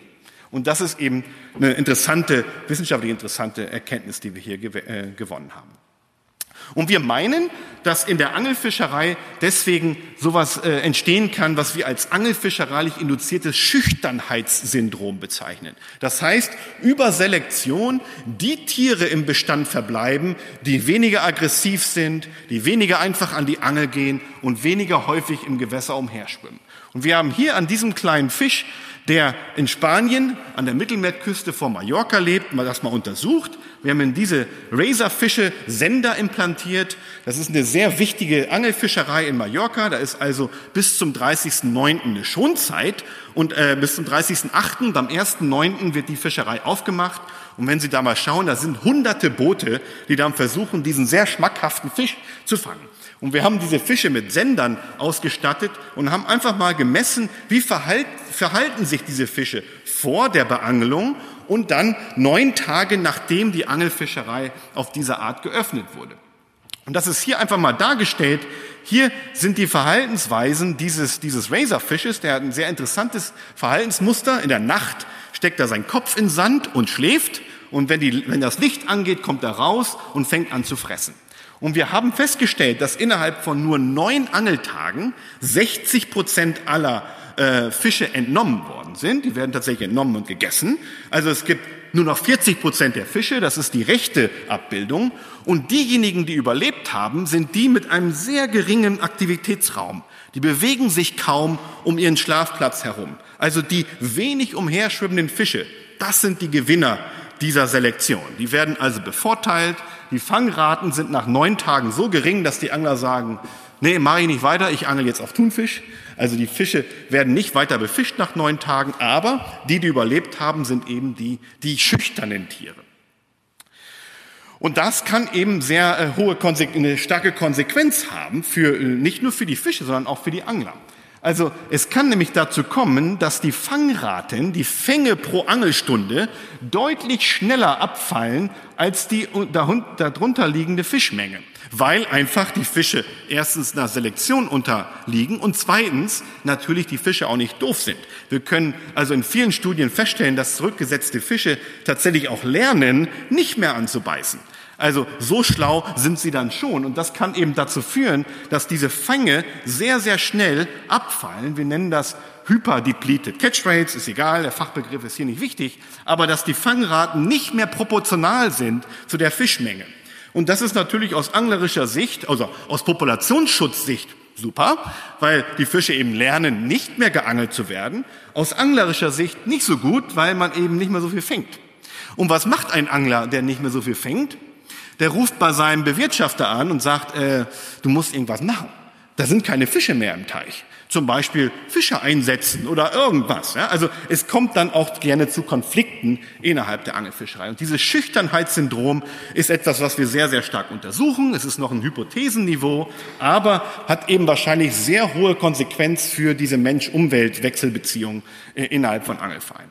Und das ist eben eine interessante, wissenschaftlich interessante Erkenntnis, die wir hier äh, gewonnen haben. Und wir meinen, dass in der Angelfischerei deswegen sowas äh, entstehen kann, was wir als angelfischereilich induziertes Schüchternheitssyndrom bezeichnen. Das heißt, über Selektion die Tiere im Bestand verbleiben, die weniger aggressiv sind, die weniger einfach an die Angel gehen und weniger häufig im Gewässer umherschwimmen. Und wir haben hier an diesem kleinen Fisch der in Spanien an der Mittelmeerküste vor Mallorca lebt, mal das mal untersucht. Wir haben in diese Razorfische Sender implantiert. Das ist eine sehr wichtige Angelfischerei in Mallorca. Da ist also bis zum 30.09. eine Schonzeit und äh, bis zum 30.08. und am 1.09. wird die Fischerei aufgemacht. Und wenn Sie da mal schauen, da sind hunderte Boote, die dann versuchen, diesen sehr schmackhaften Fisch zu fangen. Und wir haben diese Fische mit Sendern ausgestattet und haben einfach mal gemessen, wie verhalten sich diese Fische vor der Beangelung und dann neun Tage nachdem die Angelfischerei auf diese Art geöffnet wurde. Und das ist hier einfach mal dargestellt. Hier sind die Verhaltensweisen dieses, dieses Razorfisches. Der hat ein sehr interessantes Verhaltensmuster. In der Nacht steckt er seinen Kopf in Sand und schläft. Und wenn, die, wenn das Licht angeht, kommt er raus und fängt an zu fressen. Und wir haben festgestellt, dass innerhalb von nur neun Angeltagen 60 Prozent aller äh, Fische entnommen worden sind. Die werden tatsächlich entnommen und gegessen. Also es gibt nur noch 40 Prozent der Fische, das ist die rechte Abbildung. Und diejenigen, die überlebt haben, sind die mit einem sehr geringen Aktivitätsraum. Die bewegen sich kaum um ihren Schlafplatz herum. Also die wenig umherschwimmenden Fische, das sind die Gewinner dieser Selektion. Die werden also bevorteilt. Die Fangraten sind nach neun Tagen so gering, dass die Angler sagen, nee, mache ich nicht weiter, ich angel jetzt auf Thunfisch. Also die Fische werden nicht weiter befischt nach neun Tagen, aber die, die überlebt haben, sind eben die, die schüchternen Tiere. Und das kann eben sehr äh, hohe, eine starke Konsequenz haben für, äh, nicht nur für die Fische, sondern auch für die Angler. Also es kann nämlich dazu kommen, dass die Fangraten, die Fänge pro Angelstunde deutlich schneller abfallen als die darunter liegende Fischmenge, weil einfach die Fische erstens einer Selektion unterliegen und zweitens natürlich die Fische auch nicht doof sind. Wir können also in vielen Studien feststellen, dass zurückgesetzte Fische tatsächlich auch lernen, nicht mehr anzubeißen. Also so schlau sind sie dann schon. Und das kann eben dazu führen, dass diese Fänge sehr, sehr schnell abfallen. Wir nennen das Hyperdepleted Catch Rates, ist egal, der Fachbegriff ist hier nicht wichtig, aber dass die Fangraten nicht mehr proportional sind zu der Fischmenge. Und das ist natürlich aus anglerischer Sicht, also aus Populationsschutzsicht super, weil die Fische eben lernen, nicht mehr geangelt zu werden. Aus anglerischer Sicht nicht so gut, weil man eben nicht mehr so viel fängt. Und was macht ein Angler, der nicht mehr so viel fängt? Der ruft bei seinem Bewirtschafter an und sagt, äh, du musst irgendwas machen. Da sind keine Fische mehr im Teich. Zum Beispiel Fische einsetzen oder irgendwas. Ja? Also es kommt dann auch gerne zu Konflikten innerhalb der Angelfischerei. Und dieses Schüchternheitssyndrom ist etwas, was wir sehr, sehr stark untersuchen. Es ist noch ein Hypothesenniveau, aber hat eben wahrscheinlich sehr hohe Konsequenz für diese Mensch-Umwelt-Wechselbeziehung äh, innerhalb von Angelvereinen.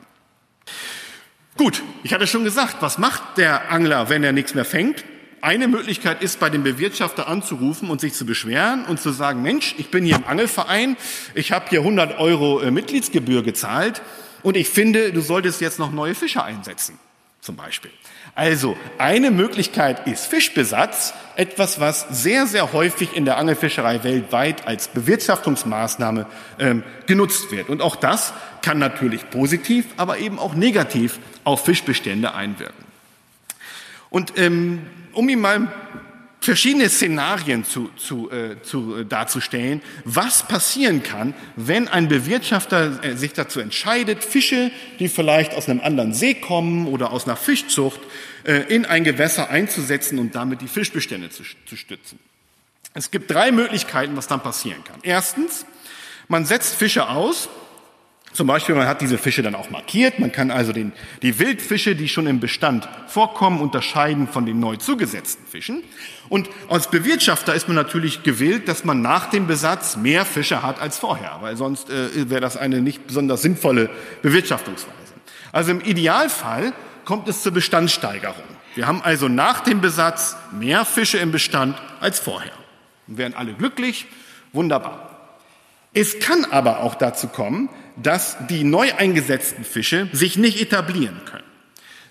Gut, ich hatte schon gesagt, was macht der Angler, wenn er nichts mehr fängt? Eine Möglichkeit ist, bei dem Bewirtschafter anzurufen und sich zu beschweren und zu sagen, Mensch, ich bin hier im Angelverein, ich habe hier 100 Euro äh, Mitgliedsgebühr gezahlt und ich finde, du solltest jetzt noch neue Fische einsetzen, zum Beispiel. Also eine Möglichkeit ist Fischbesatz, etwas, was sehr, sehr häufig in der Angelfischerei weltweit als Bewirtschaftungsmaßnahme ähm, genutzt wird. Und auch das kann natürlich positiv, aber eben auch negativ auf Fischbestände einwirken. Und ähm, um Ihnen mal verschiedene Szenarien zu, zu, äh, zu, äh, darzustellen, was passieren kann, wenn ein Bewirtschafter äh, sich dazu entscheidet, Fische, die vielleicht aus einem anderen See kommen oder aus einer Fischzucht, äh, in ein Gewässer einzusetzen und damit die Fischbestände zu, zu stützen. Es gibt drei Möglichkeiten, was dann passieren kann. Erstens, man setzt Fische aus, zum Beispiel, man hat diese Fische dann auch markiert. Man kann also den, die Wildfische, die schon im Bestand vorkommen, unterscheiden von den neu zugesetzten Fischen. Und als Bewirtschafter ist man natürlich gewillt, dass man nach dem Besatz mehr Fische hat als vorher, weil sonst äh, wäre das eine nicht besonders sinnvolle Bewirtschaftungsweise. Also im Idealfall kommt es zur Bestandssteigerung. Wir haben also nach dem Besatz mehr Fische im Bestand als vorher. Und wären alle glücklich, wunderbar. Es kann aber auch dazu kommen, dass die neu eingesetzten Fische sich nicht etablieren können.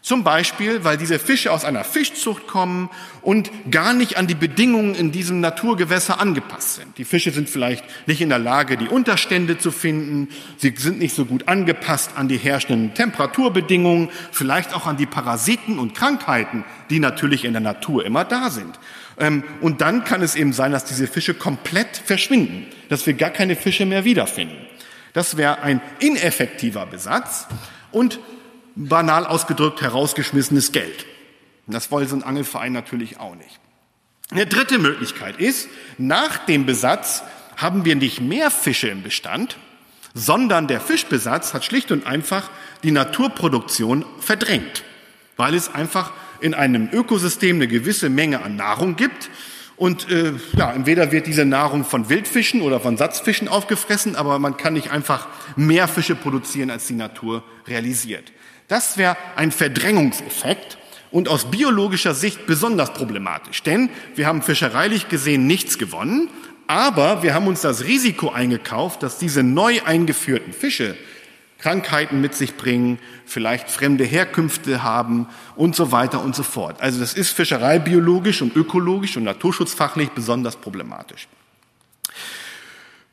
Zum Beispiel, weil diese Fische aus einer Fischzucht kommen und gar nicht an die Bedingungen in diesem Naturgewässer angepasst sind. Die Fische sind vielleicht nicht in der Lage, die Unterstände zu finden. Sie sind nicht so gut angepasst an die herrschenden Temperaturbedingungen, vielleicht auch an die Parasiten und Krankheiten, die natürlich in der Natur immer da sind. Ähm, und dann kann es eben sein, dass diese Fische komplett verschwinden, dass wir gar keine Fische mehr wiederfinden. Das wäre ein ineffektiver Besatz und banal ausgedrückt herausgeschmissenes Geld. Das wollen so ein Angelverein natürlich auch nicht. Eine dritte Möglichkeit ist, nach dem Besatz haben wir nicht mehr Fische im Bestand, sondern der Fischbesatz hat schlicht und einfach die Naturproduktion verdrängt, weil es einfach in einem Ökosystem eine gewisse Menge an Nahrung gibt und äh, ja, entweder wird diese Nahrung von Wildfischen oder von Satzfischen aufgefressen, aber man kann nicht einfach mehr Fische produzieren, als die Natur realisiert. Das wäre ein Verdrängungseffekt und aus biologischer Sicht besonders problematisch, denn wir haben fischereilich gesehen nichts gewonnen, aber wir haben uns das Risiko eingekauft, dass diese neu eingeführten Fische Krankheiten mit sich bringen, vielleicht fremde Herkünfte haben und so weiter und so fort. Also das ist fischereibiologisch und ökologisch und naturschutzfachlich besonders problematisch.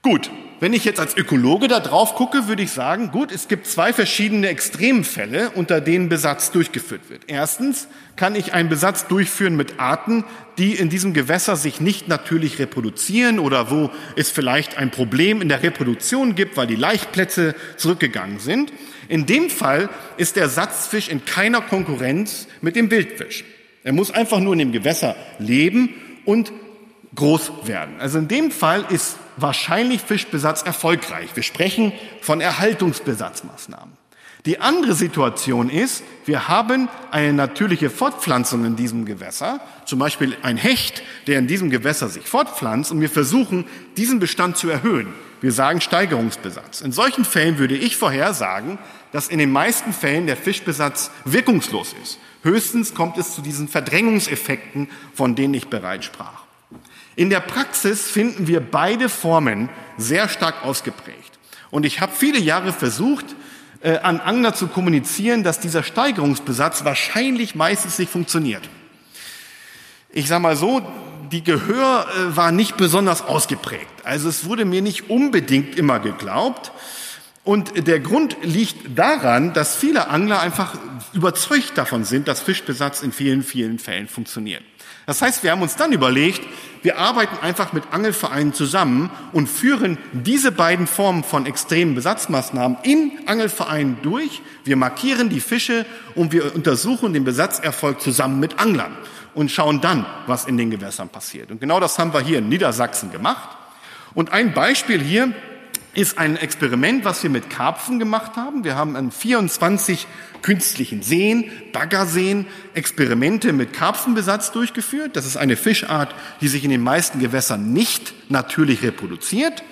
Gut, wenn ich jetzt als Ökologe da drauf gucke, würde ich sagen, gut, es gibt zwei verschiedene Extremfälle, unter denen Besatz durchgeführt wird. Erstens kann ich einen Besatz durchführen mit Arten, die in diesem Gewässer sich nicht natürlich reproduzieren oder wo es vielleicht ein Problem in der Reproduktion gibt, weil die Laichplätze zurückgegangen sind. In dem Fall ist der Satzfisch in keiner Konkurrenz mit dem Wildfisch. Er muss einfach nur in dem Gewässer leben und groß werden. Also in dem Fall ist wahrscheinlich Fischbesatz erfolgreich. Wir sprechen von Erhaltungsbesatzmaßnahmen. Die andere Situation ist, wir haben eine natürliche Fortpflanzung in diesem Gewässer, zum Beispiel ein Hecht, der in diesem Gewässer sich fortpflanzt und wir versuchen, diesen Bestand zu erhöhen. Wir sagen Steigerungsbesatz. In solchen Fällen würde ich vorhersagen, dass in den meisten Fällen der Fischbesatz wirkungslos ist. Höchstens kommt es zu diesen Verdrängungseffekten, von denen ich bereits sprach. In der Praxis finden wir beide Formen sehr stark ausgeprägt. Und ich habe viele Jahre versucht, äh, an Angler zu kommunizieren, dass dieser Steigerungsbesatz wahrscheinlich meistens nicht funktioniert. Ich sage mal so, die Gehör äh, war nicht besonders ausgeprägt. Also es wurde mir nicht unbedingt immer geglaubt. Und der Grund liegt daran, dass viele Angler einfach überzeugt davon sind, dass Fischbesatz in vielen, vielen Fällen funktioniert. Das heißt, wir haben uns dann überlegt, wir arbeiten einfach mit Angelvereinen zusammen und führen diese beiden Formen von extremen Besatzmaßnahmen in Angelvereinen durch. Wir markieren die Fische und wir untersuchen den Besatzerfolg zusammen mit Anglern und schauen dann, was in den Gewässern passiert. Und genau das haben wir hier in Niedersachsen gemacht. Und ein Beispiel hier ist ein Experiment, was wir mit Karpfen gemacht haben. Wir haben an 24 künstlichen Seen, Baggerseen, Experimente mit Karpfenbesatz durchgeführt. Das ist eine Fischart, die sich in den meisten Gewässern nicht natürlich reproduziert,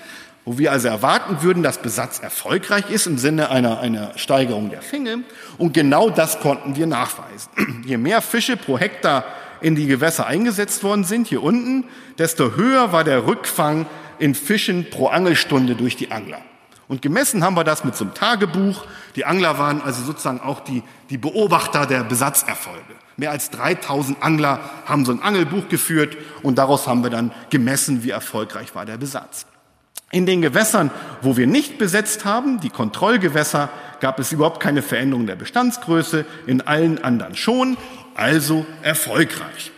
wo wir also erwarten würden, dass Besatz erfolgreich ist im Sinne einer, einer Steigerung der Fänge. Und genau das konnten wir nachweisen. Je mehr Fische pro Hektar in die Gewässer eingesetzt worden sind, hier unten, desto höher war der Rückfang in Fischen pro Angelstunde durch die Angler. Und gemessen haben wir das mit so einem Tagebuch. Die Angler waren also sozusagen auch die, die Beobachter der Besatzerfolge. Mehr als 3000 Angler haben so ein Angelbuch geführt und daraus haben wir dann gemessen, wie erfolgreich war der Besatz. In den Gewässern, wo wir nicht besetzt haben, die Kontrollgewässer, gab es überhaupt keine Veränderung der Bestandsgröße, in allen anderen schon, also erfolgreich.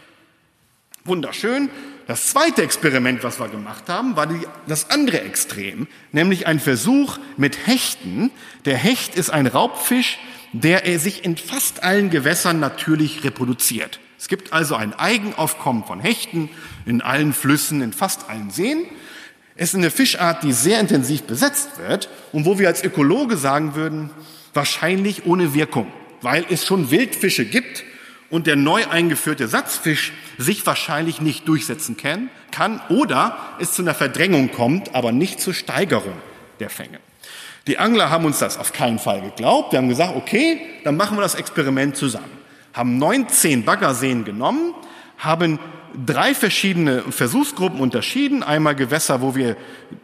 Wunderschön. Das zweite Experiment, was wir gemacht haben, war die, das andere Extrem, nämlich ein Versuch mit Hechten. Der Hecht ist ein Raubfisch, der sich in fast allen Gewässern natürlich reproduziert. Es gibt also ein Eigenaufkommen von Hechten in allen Flüssen, in fast allen Seen. Es ist eine Fischart, die sehr intensiv besetzt wird und wo wir als Ökologe sagen würden, wahrscheinlich ohne Wirkung, weil es schon Wildfische gibt und der neu eingeführte Satzfisch sich wahrscheinlich nicht durchsetzen kann, oder es zu einer Verdrängung kommt, aber nicht zur Steigerung der Fänge. Die Angler haben uns das auf keinen Fall geglaubt. Wir haben gesagt, okay, dann machen wir das Experiment zusammen. Haben 19 Baggerseen genommen, haben drei verschiedene Versuchsgruppen unterschieden. Einmal Gewässer, wo wir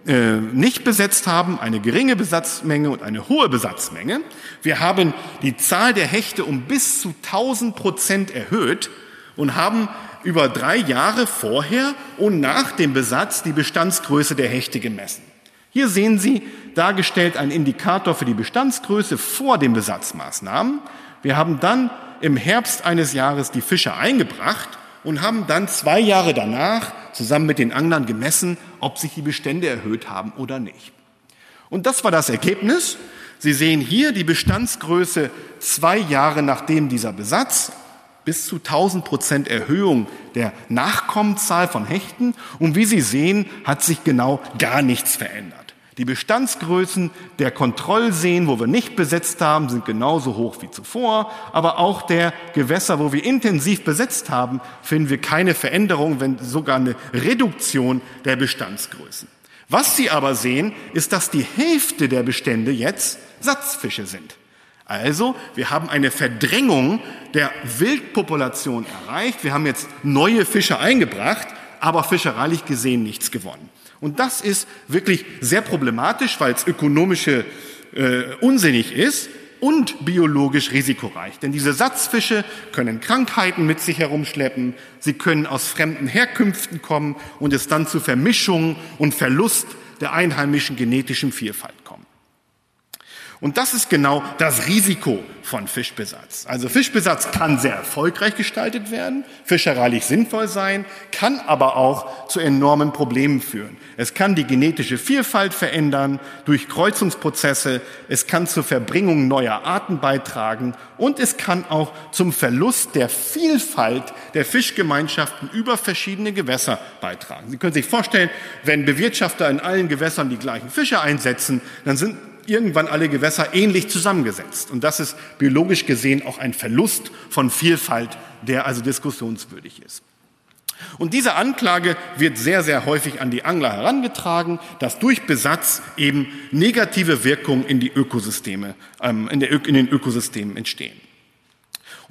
äh, nicht besetzt haben, eine geringe Besatzmenge und eine hohe Besatzmenge. Wir haben die Zahl der Hechte um bis zu 1000 Prozent erhöht und haben über drei Jahre vorher und nach dem Besatz die Bestandsgröße der Hechte gemessen. Hier sehen Sie dargestellt einen Indikator für die Bestandsgröße vor den Besatzmaßnahmen. Wir haben dann im Herbst eines Jahres die Fische eingebracht und haben dann zwei Jahre danach zusammen mit den Anglern gemessen, ob sich die Bestände erhöht haben oder nicht. Und das war das Ergebnis. Sie sehen hier die Bestandsgröße zwei Jahre nachdem dieser Besatz bis zu 1000 Prozent Erhöhung der Nachkommenzahl von Hechten. Und wie Sie sehen, hat sich genau gar nichts verändert. Die Bestandsgrößen der Kontrollseen, wo wir nicht besetzt haben, sind genauso hoch wie zuvor. Aber auch der Gewässer, wo wir intensiv besetzt haben, finden wir keine Veränderung, wenn sogar eine Reduktion der Bestandsgrößen. Was Sie aber sehen, ist, dass die Hälfte der Bestände jetzt Satzfische sind. Also, wir haben eine Verdrängung der Wildpopulation erreicht. Wir haben jetzt neue Fische eingebracht, aber fischereilich gesehen nichts gewonnen. Und das ist wirklich sehr problematisch, weil es ökonomische äh, unsinnig ist und biologisch risikoreich. Denn diese Satzfische können Krankheiten mit sich herumschleppen, sie können aus fremden Herkünften kommen und es dann zu Vermischungen und Verlust der einheimischen genetischen Vielfalt. Und das ist genau das Risiko von Fischbesatz. Also Fischbesatz kann sehr erfolgreich gestaltet werden, fischereilich sinnvoll sein, kann aber auch zu enormen Problemen führen. Es kann die genetische Vielfalt verändern durch Kreuzungsprozesse, es kann zur Verbringung neuer Arten beitragen und es kann auch zum Verlust der Vielfalt der Fischgemeinschaften über verschiedene Gewässer beitragen. Sie können sich vorstellen, wenn Bewirtschafter in allen Gewässern die gleichen Fische einsetzen, dann sind irgendwann alle Gewässer ähnlich zusammengesetzt. Und das ist biologisch gesehen auch ein Verlust von Vielfalt, der also diskussionswürdig ist. Und diese Anklage wird sehr, sehr häufig an die Angler herangetragen, dass durch Besatz eben negative Wirkungen in die Ökosysteme, ähm, in, den Ökosystemen entstehen.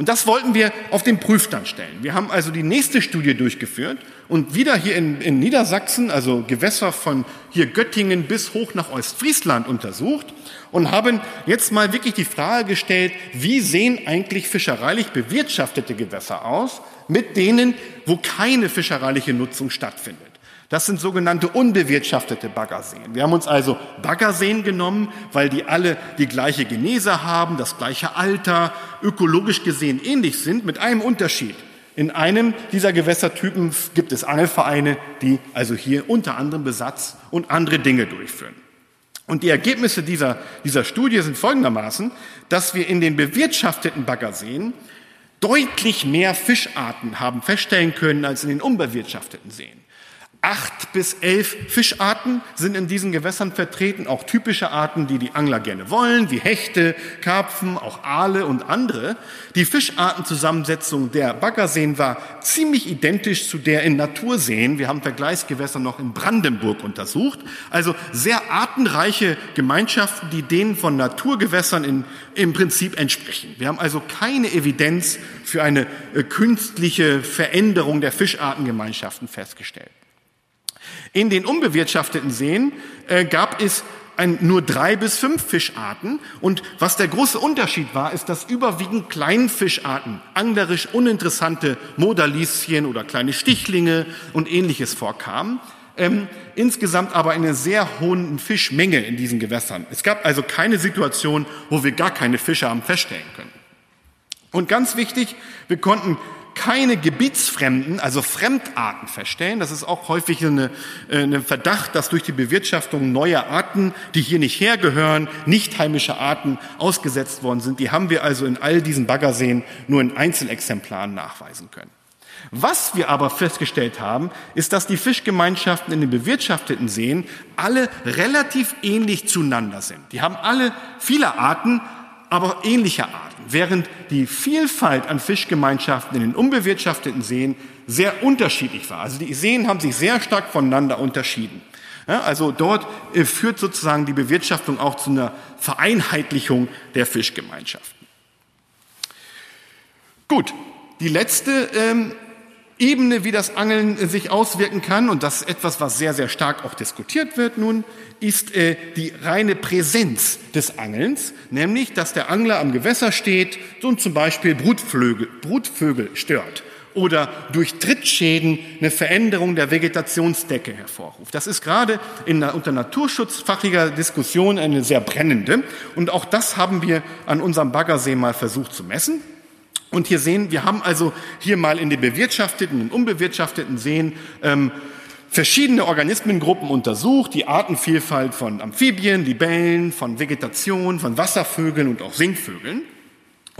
Und das wollten wir auf den Prüfstand stellen. Wir haben also die nächste Studie durchgeführt und wieder hier in, in Niedersachsen, also Gewässer von hier Göttingen bis hoch nach Ostfriesland untersucht und haben jetzt mal wirklich die Frage gestellt, wie sehen eigentlich fischereilich bewirtschaftete Gewässer aus mit denen, wo keine fischereiliche Nutzung stattfindet. Das sind sogenannte unbewirtschaftete Baggerseen. Wir haben uns also Baggerseen genommen, weil die alle die gleiche Genese haben, das gleiche Alter, ökologisch gesehen ähnlich sind, mit einem Unterschied. In einem dieser Gewässertypen gibt es Angelvereine, die also hier unter anderem Besatz und andere Dinge durchführen. Und die Ergebnisse dieser, dieser Studie sind folgendermaßen, dass wir in den bewirtschafteten Baggerseen deutlich mehr Fischarten haben feststellen können als in den unbewirtschafteten Seen. Acht bis elf Fischarten sind in diesen Gewässern vertreten, auch typische Arten, die die Angler gerne wollen, wie Hechte, Karpfen, auch Aale und andere. Die Fischartenzusammensetzung der Baggerseen war ziemlich identisch zu der in Naturseen. Wir haben Vergleichsgewässer noch in Brandenburg untersucht. Also sehr artenreiche Gemeinschaften, die denen von Naturgewässern in, im Prinzip entsprechen. Wir haben also keine Evidenz für eine äh, künstliche Veränderung der Fischartengemeinschaften festgestellt. In den unbewirtschafteten Seen äh, gab es ein, nur drei bis fünf Fischarten. Und was der große Unterschied war, ist, dass überwiegend Kleinfischarten, anglerisch uninteressante Modalischen oder kleine Stichlinge und ähnliches vorkamen. Ähm, insgesamt aber eine sehr hohen Fischmenge in diesen Gewässern. Es gab also keine Situation, wo wir gar keine Fische haben feststellen können. Und ganz wichtig, wir konnten keine Gebietsfremden, also Fremdarten feststellen. Das ist auch häufig eine, äh, eine Verdacht, dass durch die Bewirtschaftung neuer Arten, die hier nicht hergehören, nicht heimische Arten ausgesetzt worden sind. Die haben wir also in all diesen Baggerseen nur in Einzelexemplaren nachweisen können. Was wir aber festgestellt haben, ist, dass die Fischgemeinschaften in den bewirtschafteten Seen alle relativ ähnlich zueinander sind. Die haben alle viele Arten, aber ähnliche Arten, während die Vielfalt an Fischgemeinschaften in den unbewirtschafteten Seen sehr unterschiedlich war. Also die Seen haben sich sehr stark voneinander unterschieden. Ja, also dort äh, führt sozusagen die Bewirtschaftung auch zu einer Vereinheitlichung der Fischgemeinschaften. Gut, die letzte ähm, Ebene, wie das Angeln äh, sich auswirken kann, und das ist etwas, was sehr, sehr stark auch diskutiert wird nun, ist äh, die reine Präsenz des Angelns, nämlich, dass der Angler am Gewässer steht und zum Beispiel Brutvögel, Brutvögel stört oder durch Trittschäden eine Veränderung der Vegetationsdecke hervorruft. Das ist gerade in unter naturschutzfachlicher Diskussion eine sehr brennende. Und auch das haben wir an unserem Baggersee mal versucht zu messen. Und hier sehen, wir haben also hier mal in den bewirtschafteten und unbewirtschafteten Seen ähm, verschiedene Organismengruppen untersucht, die Artenvielfalt von Amphibien, Libellen, von Vegetation, von Wasservögeln und auch Singvögeln.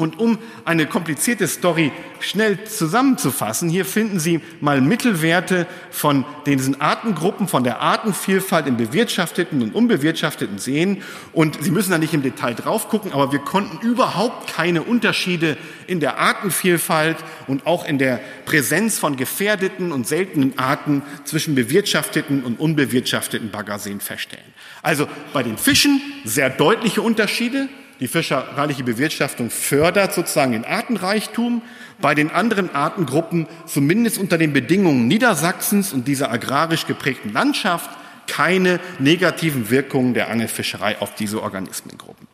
Und um eine komplizierte Story schnell zusammenzufassen, hier finden Sie mal Mittelwerte von diesen Artengruppen, von der Artenvielfalt in bewirtschafteten und unbewirtschafteten Seen. Und Sie müssen da nicht im Detail drauf gucken, aber wir konnten überhaupt keine Unterschiede in der Artenvielfalt und auch in der Präsenz von gefährdeten und seltenen Arten zwischen bewirtschafteten und unbewirtschafteten Baggerseen feststellen. Also bei den Fischen sehr deutliche Unterschiede, die fischereiliche Bewirtschaftung fördert sozusagen den Artenreichtum. Bei den anderen Artengruppen, zumindest unter den Bedingungen Niedersachsens und dieser agrarisch geprägten Landschaft, keine negativen Wirkungen der Angelfischerei auf diese Organismengruppen.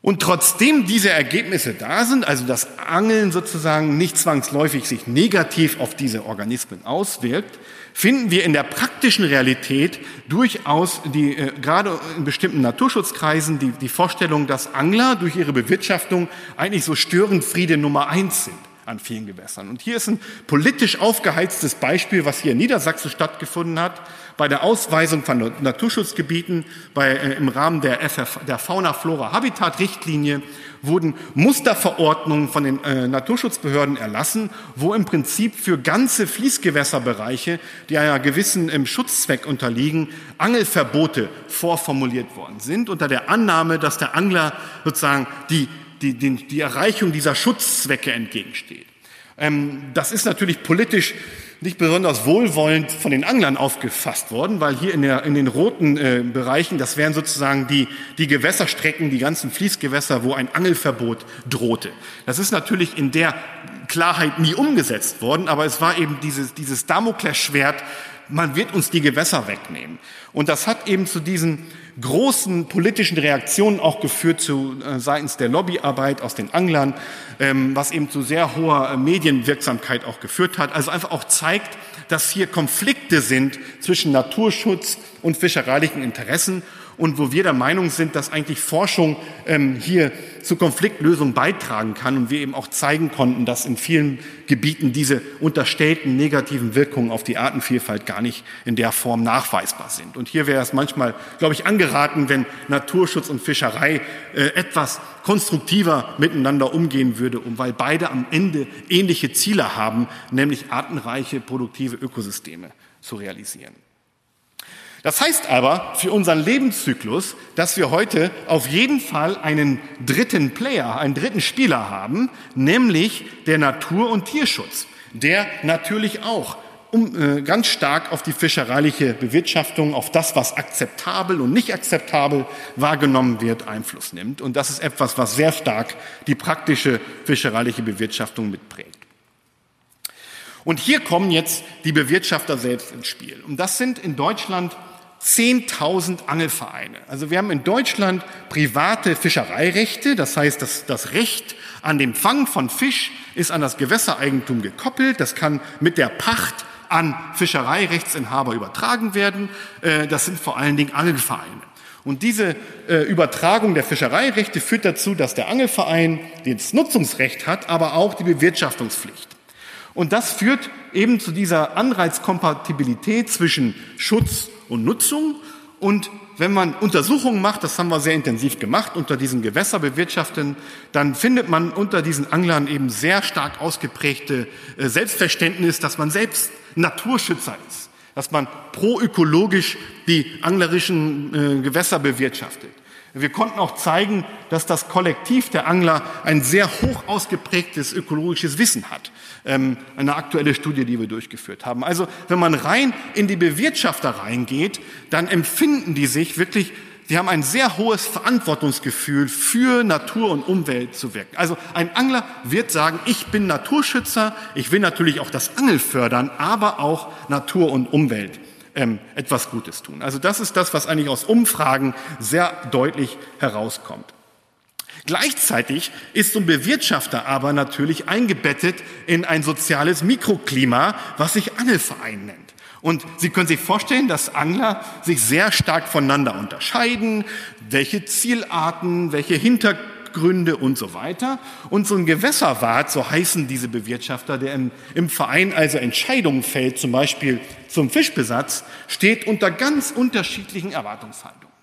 Und trotzdem diese Ergebnisse da sind, also das Angeln sozusagen nicht zwangsläufig sich negativ auf diese Organismen auswirkt, finden wir in der praktischen Realität durchaus die, äh, gerade in bestimmten Naturschutzkreisen die, die Vorstellung, dass Angler durch ihre Bewirtschaftung eigentlich so Störenfriede Nummer eins sind an vielen Gewässern. Und hier ist ein politisch aufgeheiztes Beispiel, was hier in Niedersachsen stattgefunden hat, bei der Ausweisung von Naturschutzgebieten bei, äh, im Rahmen der, FF, der Fauna-Flora-Habitat-Richtlinie wurden Musterverordnungen von den äh, Naturschutzbehörden erlassen, wo im Prinzip für ganze Fließgewässerbereiche, die einer gewissen ähm, Schutzzweck unterliegen, Angelverbote vorformuliert worden sind, unter der Annahme, dass der Angler sozusagen die die, die, die Erreichung dieser Schutzzwecke entgegensteht. Ähm, das ist natürlich politisch nicht besonders wohlwollend von den Anglern aufgefasst worden, weil hier in, der, in den roten äh, Bereichen, das wären sozusagen die, die Gewässerstrecken, die ganzen Fließgewässer, wo ein Angelverbot drohte. Das ist natürlich in der Klarheit nie umgesetzt worden, aber es war eben dieses, dieses Damoklesschwert, man wird uns die Gewässer wegnehmen. Und das hat eben zu diesen großen politischen Reaktionen auch geführt zu, äh, seitens der Lobbyarbeit aus den Anglern, ähm, was eben zu sehr hoher äh, Medienwirksamkeit auch geführt hat. Also einfach auch zeigt, dass hier Konflikte sind zwischen Naturschutz und fischereilichen Interessen und wo wir der Meinung sind, dass eigentlich Forschung ähm, hier zu Konfliktlösung beitragen kann und wir eben auch zeigen konnten, dass in vielen Gebieten diese unterstellten negativen Wirkungen auf die Artenvielfalt gar nicht in der Form nachweisbar sind. Und hier wäre es manchmal, glaube ich, angeraten, wenn Naturschutz und Fischerei äh, etwas konstruktiver miteinander umgehen würde, um, weil beide am Ende ähnliche Ziele haben, nämlich artenreiche, produktive Ökosysteme zu realisieren. Das heißt aber für unseren Lebenszyklus, dass wir heute auf jeden Fall einen dritten Player, einen dritten Spieler haben, nämlich der Natur- und Tierschutz, der natürlich auch um, äh, ganz stark auf die fischereiliche Bewirtschaftung, auf das, was akzeptabel und nicht akzeptabel wahrgenommen wird, Einfluss nimmt. Und das ist etwas, was sehr stark die praktische fischereiliche Bewirtschaftung mitprägt. Und hier kommen jetzt die Bewirtschafter selbst ins Spiel. Und das sind in Deutschland 10.000 Angelvereine. Also wir haben in Deutschland private Fischereirechte, das heißt, das, das Recht an dem Fang von Fisch ist an das Gewässereigentum gekoppelt. Das kann mit der Pacht an Fischereirechtsinhaber übertragen werden. Äh, das sind vor allen Dingen Angelvereine. Und diese äh, Übertragung der Fischereirechte führt dazu, dass der Angelverein das Nutzungsrecht hat, aber auch die Bewirtschaftungspflicht. Und das führt eben zu dieser Anreizkompatibilität zwischen Schutz und Nutzung. Und wenn man Untersuchungen macht, das haben wir sehr intensiv gemacht, unter diesen Gewässerbewirtschaftern, dann findet man unter diesen Anglern eben sehr stark ausgeprägte äh, Selbstverständnis, dass man selbst Naturschützer ist, dass man proökologisch die anglerischen äh, Gewässer bewirtschaftet. Wir konnten auch zeigen, dass das Kollektiv der Angler ein sehr hoch ausgeprägtes ökologisches Wissen hat. Ähm, eine aktuelle Studie, die wir durchgeführt haben. Also wenn man rein in die Bewirtschafter reingeht, dann empfinden die sich wirklich Sie haben ein sehr hohes Verantwortungsgefühl für Natur und Umwelt zu wirken. Also ein Angler wird sagen, ich bin Naturschützer, ich will natürlich auch das Angel fördern, aber auch Natur und Umwelt ähm, etwas Gutes tun. Also das ist das, was eigentlich aus Umfragen sehr deutlich herauskommt. Gleichzeitig ist so ein Bewirtschafter aber natürlich eingebettet in ein soziales Mikroklima, was sich Angelverein nennt. Und Sie können sich vorstellen, dass Angler sich sehr stark voneinander unterscheiden, welche Zielarten, welche Hintergründe, Gründe und so weiter. Und so ein Gewässerwart, so heißen diese Bewirtschafter, der im, im Verein also Entscheidungen fällt, zum Beispiel zum Fischbesatz, steht unter ganz unterschiedlichen Erwartungshaltungen.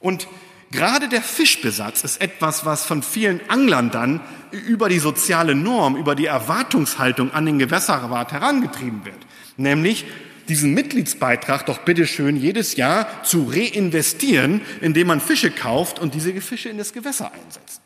Und Gerade der Fischbesatz ist etwas, was von vielen Anglern dann über die soziale Norm, über die Erwartungshaltung an den Gewässerwart herangetrieben wird. Nämlich diesen Mitgliedsbeitrag doch bitteschön jedes Jahr zu reinvestieren, indem man Fische kauft und diese Fische in das Gewässer einsetzt.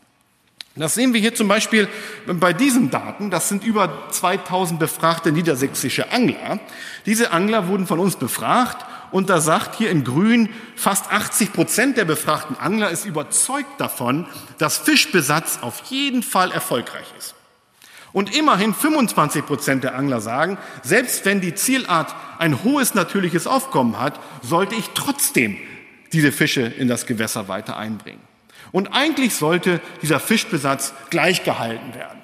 Das sehen wir hier zum Beispiel bei diesen Daten. Das sind über 2000 befragte niedersächsische Angler. Diese Angler wurden von uns befragt und da sagt hier in Grün, fast 80 Prozent der befragten Angler ist überzeugt davon, dass Fischbesatz auf jeden Fall erfolgreich ist. Und immerhin 25 Prozent der Angler sagen, selbst wenn die Zielart ein hohes natürliches Aufkommen hat, sollte ich trotzdem diese Fische in das Gewässer weiter einbringen. Und eigentlich sollte dieser Fischbesatz gleich gehalten werden.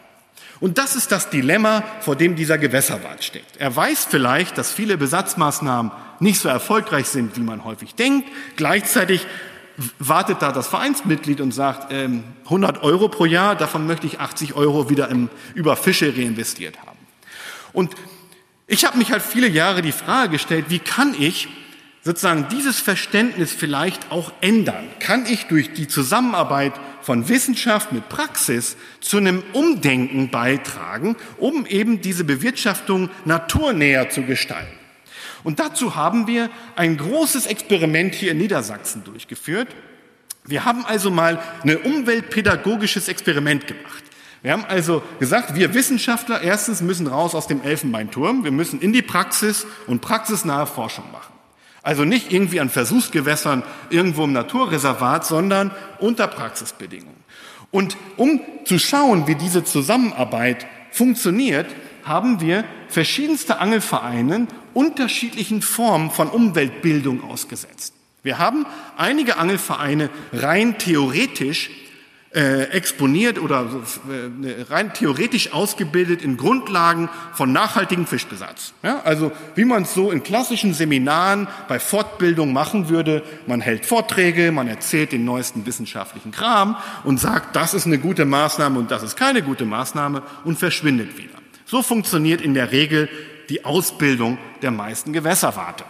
Und das ist das Dilemma, vor dem dieser Gewässerwart steht. Er weiß vielleicht, dass viele Besatzmaßnahmen nicht so erfolgreich sind, wie man häufig denkt. Gleichzeitig wartet da das Vereinsmitglied und sagt, ähm, 100 Euro pro Jahr, davon möchte ich 80 Euro wieder im, über Fische reinvestiert haben. Und ich habe mich halt viele Jahre die Frage gestellt, wie kann ich sozusagen dieses Verständnis vielleicht auch ändern? Kann ich durch die Zusammenarbeit von Wissenschaft mit Praxis zu einem Umdenken beitragen, um eben diese Bewirtschaftung naturnäher zu gestalten? Und dazu haben wir ein großes Experiment hier in Niedersachsen durchgeführt. Wir haben also mal ein umweltpädagogisches Experiment gemacht. Wir haben also gesagt, wir Wissenschaftler erstens müssen raus aus dem Elfenbeinturm, wir müssen in die Praxis und praxisnahe Forschung machen. Also nicht irgendwie an Versuchsgewässern irgendwo im Naturreservat, sondern unter Praxisbedingungen. Und um zu schauen, wie diese Zusammenarbeit funktioniert, haben wir verschiedenste Angelvereine unterschiedlichen Formen von Umweltbildung ausgesetzt. Wir haben einige Angelvereine rein theoretisch äh, exponiert oder äh, rein theoretisch ausgebildet in Grundlagen von nachhaltigem Fischbesatz. Ja, also wie man es so in klassischen Seminaren bei Fortbildung machen würde, man hält Vorträge, man erzählt den neuesten wissenschaftlichen Kram und sagt, das ist eine gute Maßnahme und das ist keine gute Maßnahme und verschwindet wieder. So funktioniert in der Regel die Ausbildung der meisten Gewässerwarte.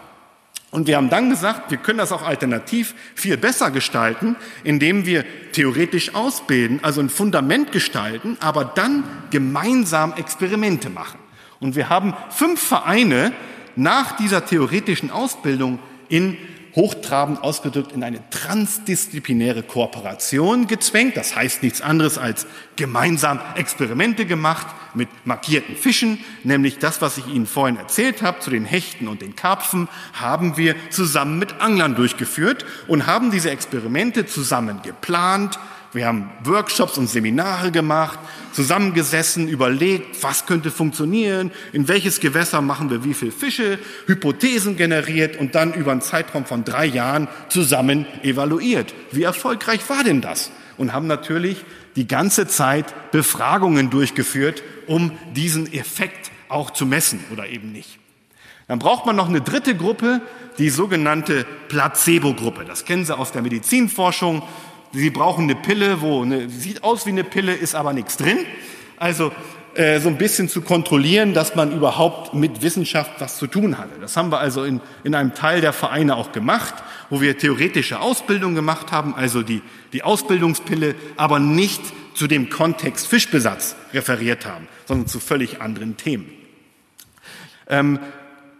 Und wir haben dann gesagt, wir können das auch alternativ viel besser gestalten, indem wir theoretisch ausbilden, also ein Fundament gestalten, aber dann gemeinsam Experimente machen. Und wir haben fünf Vereine nach dieser theoretischen Ausbildung in hochtrabend ausgedrückt in eine transdisziplinäre Kooperation gezwängt. Das heißt nichts anderes als gemeinsam Experimente gemacht mit markierten Fischen, nämlich das, was ich Ihnen vorhin erzählt habe, zu den Hechten und den Karpfen, haben wir zusammen mit Anglern durchgeführt und haben diese Experimente zusammen geplant, wir haben Workshops und Seminare gemacht, zusammengesessen, überlegt, was könnte funktionieren, in welches Gewässer machen wir wie viele Fische, Hypothesen generiert und dann über einen Zeitraum von drei Jahren zusammen evaluiert. Wie erfolgreich war denn das? Und haben natürlich die ganze Zeit Befragungen durchgeführt, um diesen Effekt auch zu messen oder eben nicht. Dann braucht man noch eine dritte Gruppe, die sogenannte Placebo-Gruppe. Das kennen Sie aus der Medizinforschung. Sie brauchen eine Pille, wo eine, sieht aus wie eine Pille, ist aber nichts drin. Also äh, so ein bisschen zu kontrollieren, dass man überhaupt mit Wissenschaft was zu tun hatte. Das haben wir also in, in einem Teil der Vereine auch gemacht, wo wir theoretische Ausbildung gemacht haben, also die, die Ausbildungspille, aber nicht zu dem Kontext Fischbesatz referiert haben, sondern zu völlig anderen Themen. Ähm,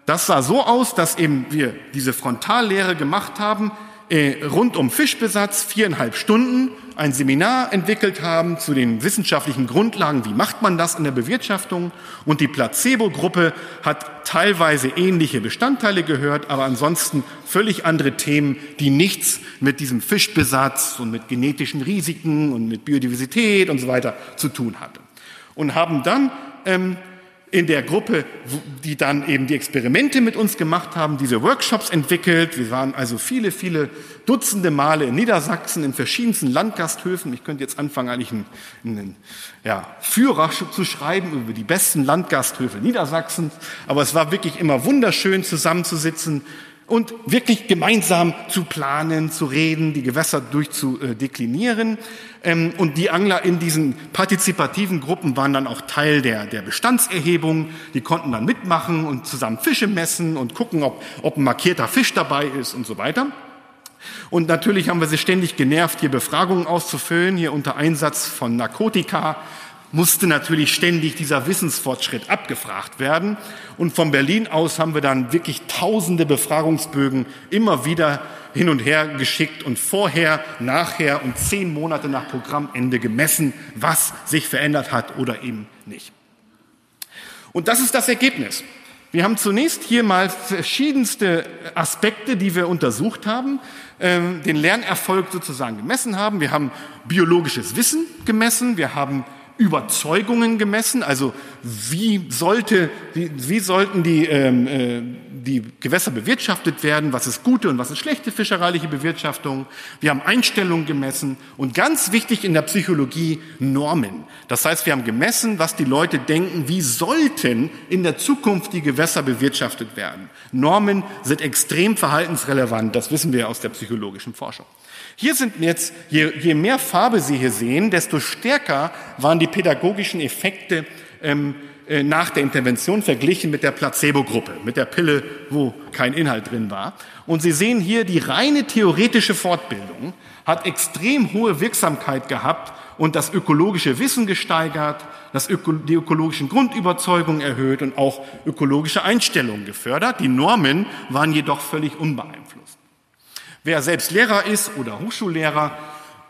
das sah so aus, dass eben wir diese Frontallehre gemacht haben, äh, rund um Fischbesatz viereinhalb Stunden ein Seminar entwickelt haben zu den wissenschaftlichen Grundlagen, wie macht man das in der Bewirtschaftung. Und die Placebo-Gruppe hat teilweise ähnliche Bestandteile gehört, aber ansonsten völlig andere Themen, die nichts mit diesem Fischbesatz und mit genetischen Risiken und mit Biodiversität und so weiter zu tun hatte. Und haben dann ähm, in der Gruppe, die dann eben die Experimente mit uns gemacht haben, diese Workshops entwickelt. Wir waren also viele, viele Dutzende Male in Niedersachsen in verschiedensten Landgasthöfen. Ich könnte jetzt anfangen, eigentlich einen, einen ja, Führer zu schreiben über die besten Landgasthöfe Niedersachsens. Aber es war wirklich immer wunderschön zusammenzusitzen, und wirklich gemeinsam zu planen, zu reden, die Gewässer durchzudeklinieren. Ähm, und die Angler in diesen partizipativen Gruppen waren dann auch Teil der, der Bestandserhebung. Die konnten dann mitmachen und zusammen Fische messen und gucken, ob, ob ein markierter Fisch dabei ist und so weiter. Und natürlich haben wir sie ständig genervt, hier Befragungen auszufüllen, hier unter Einsatz von Narkotika musste natürlich ständig dieser Wissensfortschritt abgefragt werden. Und von Berlin aus haben wir dann wirklich tausende Befragungsbögen immer wieder hin und her geschickt und vorher, nachher und zehn Monate nach Programmende gemessen, was sich verändert hat oder eben nicht. Und das ist das Ergebnis. Wir haben zunächst hier mal verschiedenste Aspekte, die wir untersucht haben, ähm, den Lernerfolg sozusagen gemessen haben. Wir haben biologisches Wissen gemessen, wir haben Überzeugungen gemessen, also wie, sollte, wie, wie sollten die, ähm, äh, die Gewässer bewirtschaftet werden, was ist gute und was ist schlechte fischereiliche Bewirtschaftung. Wir haben Einstellungen gemessen und ganz wichtig in der Psychologie Normen. Das heißt, wir haben gemessen, was die Leute denken, wie sollten in der Zukunft die Gewässer bewirtschaftet werden. Normen sind extrem verhaltensrelevant, das wissen wir aus der psychologischen Forschung. Hier sind jetzt, je, je mehr Farbe Sie hier sehen, desto stärker waren die pädagogischen Effekte ähm, äh, nach der Intervention verglichen mit der Placebo-Gruppe, mit der Pille, wo kein Inhalt drin war. Und Sie sehen hier, die reine theoretische Fortbildung hat extrem hohe Wirksamkeit gehabt und das ökologische Wissen gesteigert, das Öko die ökologischen Grundüberzeugungen erhöht und auch ökologische Einstellungen gefördert. Die Normen waren jedoch völlig unbeeinflusst. Wer selbst Lehrer ist oder Hochschullehrer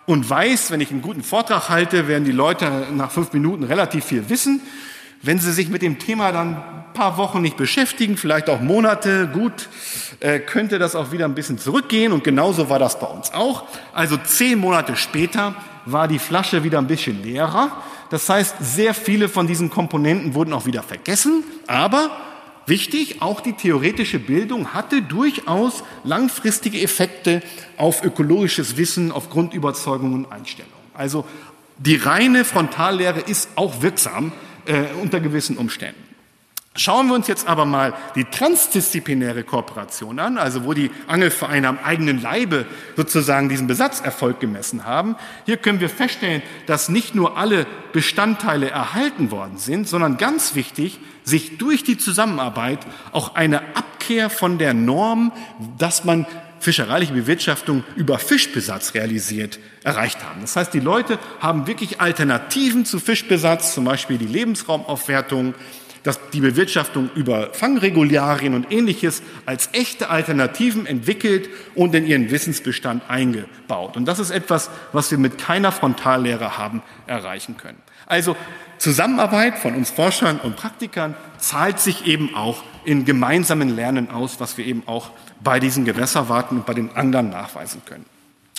und weiß, wenn ich einen guten Vortrag halte, werden die Leute nach fünf Minuten relativ viel wissen. Wenn Sie sich mit dem Thema dann ein paar Wochen nicht beschäftigen, vielleicht auch Monate, gut, äh, könnte das auch wieder ein bisschen zurückgehen. Und genauso war das bei uns auch. Also zehn Monate später war die Flasche wieder ein bisschen leerer. Das heißt, sehr viele von diesen Komponenten wurden auch wieder vergessen. Aber wichtig, auch die theoretische Bildung hatte durchaus langfristige Effekte auf ökologisches Wissen, auf Grundüberzeugungen und Einstellungen. Also die reine Frontallehre ist auch wirksam äh, unter gewissen Umständen. Schauen wir uns jetzt aber mal die transdisziplinäre Kooperation an, also wo die Angelvereine am eigenen Leibe sozusagen diesen Besatzerfolg gemessen haben. Hier können wir feststellen, dass nicht nur alle Bestandteile erhalten worden sind, sondern ganz wichtig, sich durch die Zusammenarbeit auch eine Abkehr von der Norm, dass man fischereiliche Bewirtschaftung über Fischbesatz realisiert, erreicht haben. Das heißt, die Leute haben wirklich Alternativen zu Fischbesatz, zum Beispiel die Lebensraumaufwertung, dass die Bewirtschaftung über Fangregularien und ähnliches als echte Alternativen entwickelt und in ihren Wissensbestand eingebaut. Und das ist etwas, was wir mit keiner Frontallehre haben erreichen können. Also Zusammenarbeit von uns Forschern und Praktikern zahlt sich eben auch in gemeinsamen Lernen aus, was wir eben auch bei diesen Gewässerwarten und bei den Anglern nachweisen können.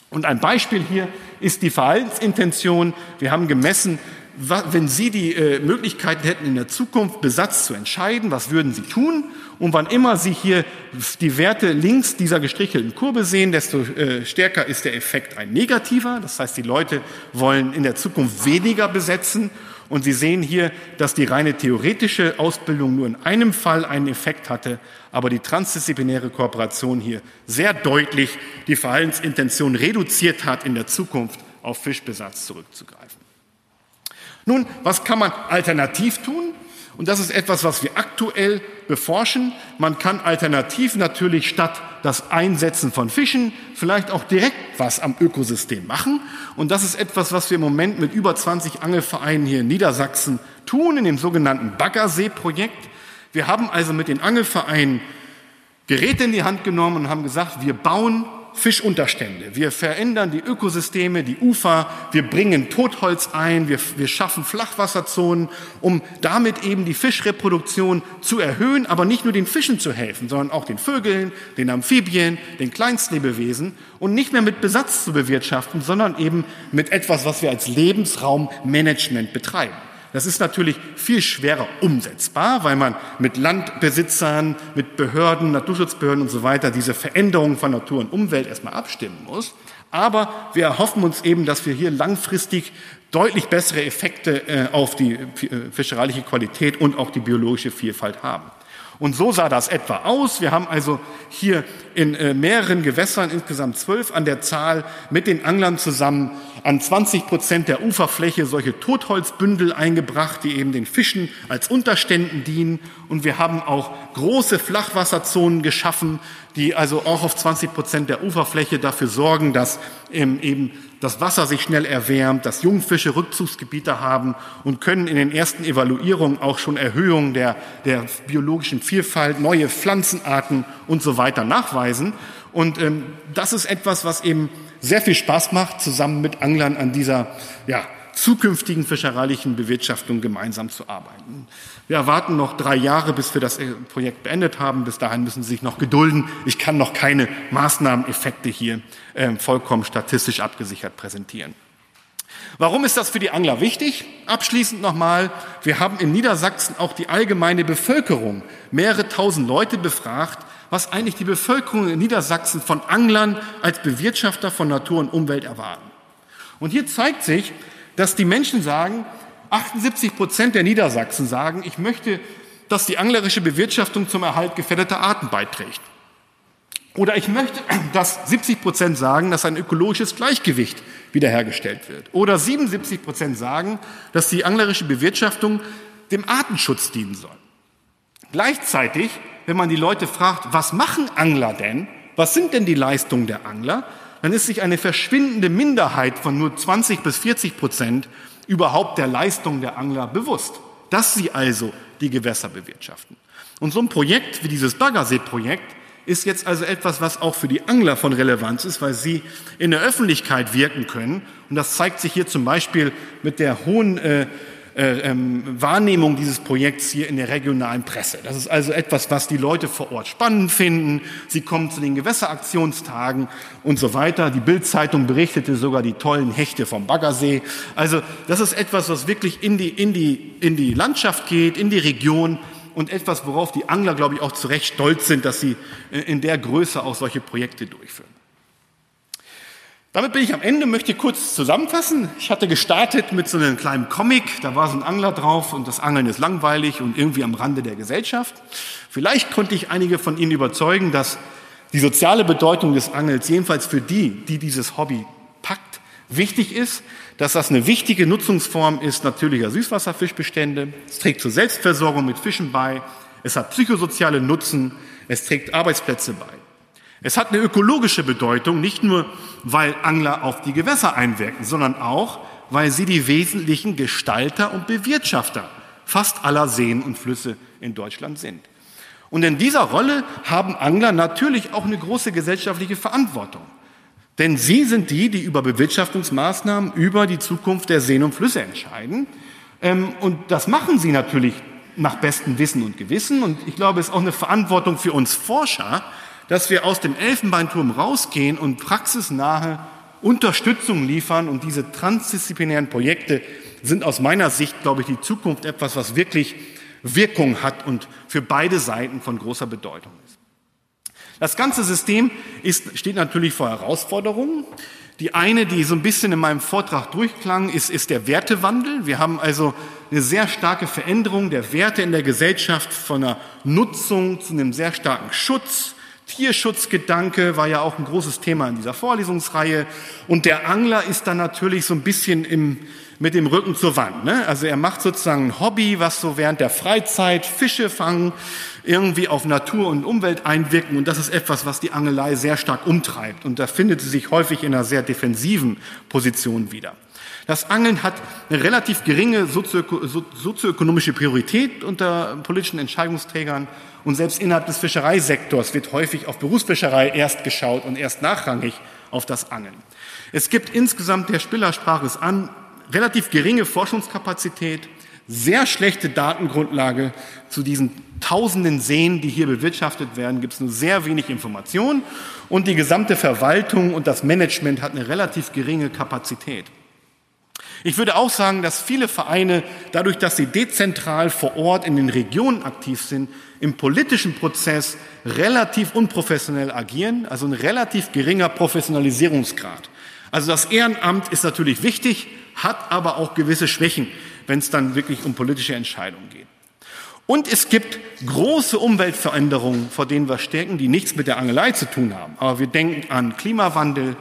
Und ein Beispiel hier ist die Verhaltensintention. Wir haben gemessen, wenn Sie die äh, Möglichkeiten hätten, in der Zukunft Besatz zu entscheiden, was würden Sie tun? Und wann immer Sie hier die Werte links dieser gestrichelten Kurve sehen, desto äh, stärker ist der Effekt ein negativer. Das heißt, die Leute wollen in der Zukunft weniger besetzen. Und Sie sehen hier, dass die reine theoretische Ausbildung nur in einem Fall einen Effekt hatte, aber die transdisziplinäre Kooperation hier sehr deutlich die Verhaltensintention reduziert hat, in der Zukunft auf Fischbesatz zurückzugreifen. Nun, was kann man alternativ tun? Und das ist etwas, was wir aktuell beforschen. Man kann alternativ natürlich statt das Einsetzen von Fischen vielleicht auch direkt was am Ökosystem machen. Und das ist etwas, was wir im Moment mit über 20 Angelvereinen hier in Niedersachsen tun, in dem sogenannten Baggersee-Projekt. Wir haben also mit den Angelvereinen Geräte in die Hand genommen und haben gesagt, wir bauen Fischunterstände. Wir verändern die Ökosysteme, die Ufer, wir bringen Totholz ein, wir, wir schaffen Flachwasserzonen, um damit eben die Fischreproduktion zu erhöhen, aber nicht nur den Fischen zu helfen, sondern auch den Vögeln, den Amphibien, den Kleinstlebewesen und nicht mehr mit Besatz zu bewirtschaften, sondern eben mit etwas, was wir als Lebensraummanagement betreiben. Das ist natürlich viel schwerer umsetzbar, weil man mit Landbesitzern, mit Behörden, Naturschutzbehörden und so weiter diese Veränderungen von Natur und Umwelt erstmal abstimmen muss. Aber wir erhoffen uns eben, dass wir hier langfristig deutlich bessere Effekte äh, auf die äh, fischereiliche Qualität und auch die biologische Vielfalt haben. Und so sah das etwa aus. Wir haben also hier in äh, mehreren Gewässern, insgesamt zwölf an der Zahl, mit den Anglern zusammen an 20 Prozent der Uferfläche solche Totholzbündel eingebracht, die eben den Fischen als Unterständen dienen. Und wir haben auch große Flachwasserzonen geschaffen, die also auch auf 20 Prozent der Uferfläche dafür sorgen, dass ähm, eben das Wasser sich schnell erwärmt, dass Jungfische Rückzugsgebiete haben und können in den ersten Evaluierungen auch schon Erhöhungen der, der biologischen Vielfalt, neue Pflanzenarten und so weiter nachweisen. Und ähm, das ist etwas, was eben sehr viel Spaß macht, zusammen mit Anglern an dieser ja, zukünftigen fischereilichen Bewirtschaftung gemeinsam zu arbeiten. Wir erwarten noch drei Jahre, bis wir das äh, Projekt beendet haben. Bis dahin müssen Sie sich noch gedulden. Ich kann noch keine Maßnahmeneffekte hier äh, vollkommen statistisch abgesichert präsentieren. Warum ist das für die Angler wichtig? Abschließend nochmal, wir haben in Niedersachsen auch die allgemeine Bevölkerung, mehrere tausend Leute befragt, was eigentlich die Bevölkerung in Niedersachsen von Anglern als Bewirtschafter von Natur und Umwelt erwarten. Und hier zeigt sich, dass die Menschen sagen, 78 Prozent der Niedersachsen sagen, ich möchte, dass die anglerische Bewirtschaftung zum Erhalt gefährdeter Arten beiträgt. Oder ich möchte, dass 70 Prozent sagen, dass ein ökologisches Gleichgewicht wiederhergestellt wird. Oder 77 Prozent sagen, dass die anglerische Bewirtschaftung dem Artenschutz dienen soll. Gleichzeitig, wenn man die Leute fragt, was machen Angler denn? Was sind denn die Leistungen der Angler? Dann ist sich eine verschwindende Minderheit von nur 20 bis 40 Prozent überhaupt der Leistung der Angler bewusst, dass sie also die Gewässer bewirtschaften. Und so ein Projekt wie dieses Baggersee-Projekt ist jetzt also etwas, was auch für die Angler von Relevanz ist, weil sie in der Öffentlichkeit wirken können. Und das zeigt sich hier zum Beispiel mit der hohen äh, äh, ähm, Wahrnehmung dieses Projekts hier in der regionalen Presse. Das ist also etwas, was die Leute vor Ort spannend finden. Sie kommen zu den Gewässeraktionstagen und so weiter. Die Bildzeitung berichtete sogar die tollen Hechte vom Baggersee. Also das ist etwas, was wirklich in die, in die, in die Landschaft geht, in die Region und etwas, worauf die Angler, glaube ich, auch zu Recht stolz sind, dass sie äh, in der Größe auch solche Projekte durchführen. Damit bin ich am Ende, möchte kurz zusammenfassen. Ich hatte gestartet mit so einem kleinen Comic, da war so ein Angler drauf und das Angeln ist langweilig und irgendwie am Rande der Gesellschaft. Vielleicht konnte ich einige von Ihnen überzeugen, dass die soziale Bedeutung des Angels, jedenfalls für die, die dieses Hobby packt, wichtig ist, dass das eine wichtige Nutzungsform ist natürlicher Süßwasserfischbestände. Es trägt zur Selbstversorgung mit Fischen bei. Es hat psychosoziale Nutzen. Es trägt Arbeitsplätze bei. Es hat eine ökologische Bedeutung, nicht nur, weil Angler auf die Gewässer einwirken, sondern auch, weil sie die wesentlichen Gestalter und Bewirtschafter fast aller Seen und Flüsse in Deutschland sind. Und in dieser Rolle haben Angler natürlich auch eine große gesellschaftliche Verantwortung. Denn sie sind die, die über Bewirtschaftungsmaßnahmen, über die Zukunft der Seen und Flüsse entscheiden. Ähm, und das machen sie natürlich nach bestem Wissen und Gewissen. Und ich glaube, es ist auch eine Verantwortung für uns Forscher, dass wir aus dem Elfenbeinturm rausgehen und praxisnahe Unterstützung liefern. Und diese transdisziplinären Projekte sind aus meiner Sicht, glaube ich, die Zukunft etwas, was wirklich Wirkung hat und für beide Seiten von großer Bedeutung ist. Das ganze System ist, steht natürlich vor Herausforderungen. Die eine, die so ein bisschen in meinem Vortrag durchklang, ist, ist der Wertewandel. Wir haben also eine sehr starke Veränderung der Werte in der Gesellschaft von einer Nutzung zu einem sehr starken Schutz, Tierschutzgedanke war ja auch ein großes Thema in dieser Vorlesungsreihe. Und der Angler ist dann natürlich so ein bisschen im, mit dem Rücken zur Wand. Ne? Also er macht sozusagen ein Hobby, was so während der Freizeit Fische fangen, irgendwie auf Natur und Umwelt einwirken. Und das ist etwas, was die Angelei sehr stark umtreibt. Und da findet sie sich häufig in einer sehr defensiven Position wieder. Das Angeln hat eine relativ geringe sozioökonomische Priorität unter politischen Entscheidungsträgern und selbst innerhalb des Fischereisektors wird häufig auf Berufsfischerei erst geschaut und erst nachrangig auf das Angeln. Es gibt insgesamt, der Spiller sprach es an, relativ geringe Forschungskapazität, sehr schlechte Datengrundlage zu diesen tausenden Seen, die hier bewirtschaftet werden, gibt es nur sehr wenig Informationen und die gesamte Verwaltung und das Management hat eine relativ geringe Kapazität. Ich würde auch sagen, dass viele Vereine, dadurch, dass sie dezentral vor Ort in den Regionen aktiv sind, im politischen Prozess relativ unprofessionell agieren, also ein relativ geringer Professionalisierungsgrad. Also das Ehrenamt ist natürlich wichtig, hat aber auch gewisse Schwächen, wenn es dann wirklich um politische Entscheidungen geht. Und es gibt große Umweltveränderungen, vor denen wir stecken, die nichts mit der Angelei zu tun haben. Aber wir denken an Klimawandel,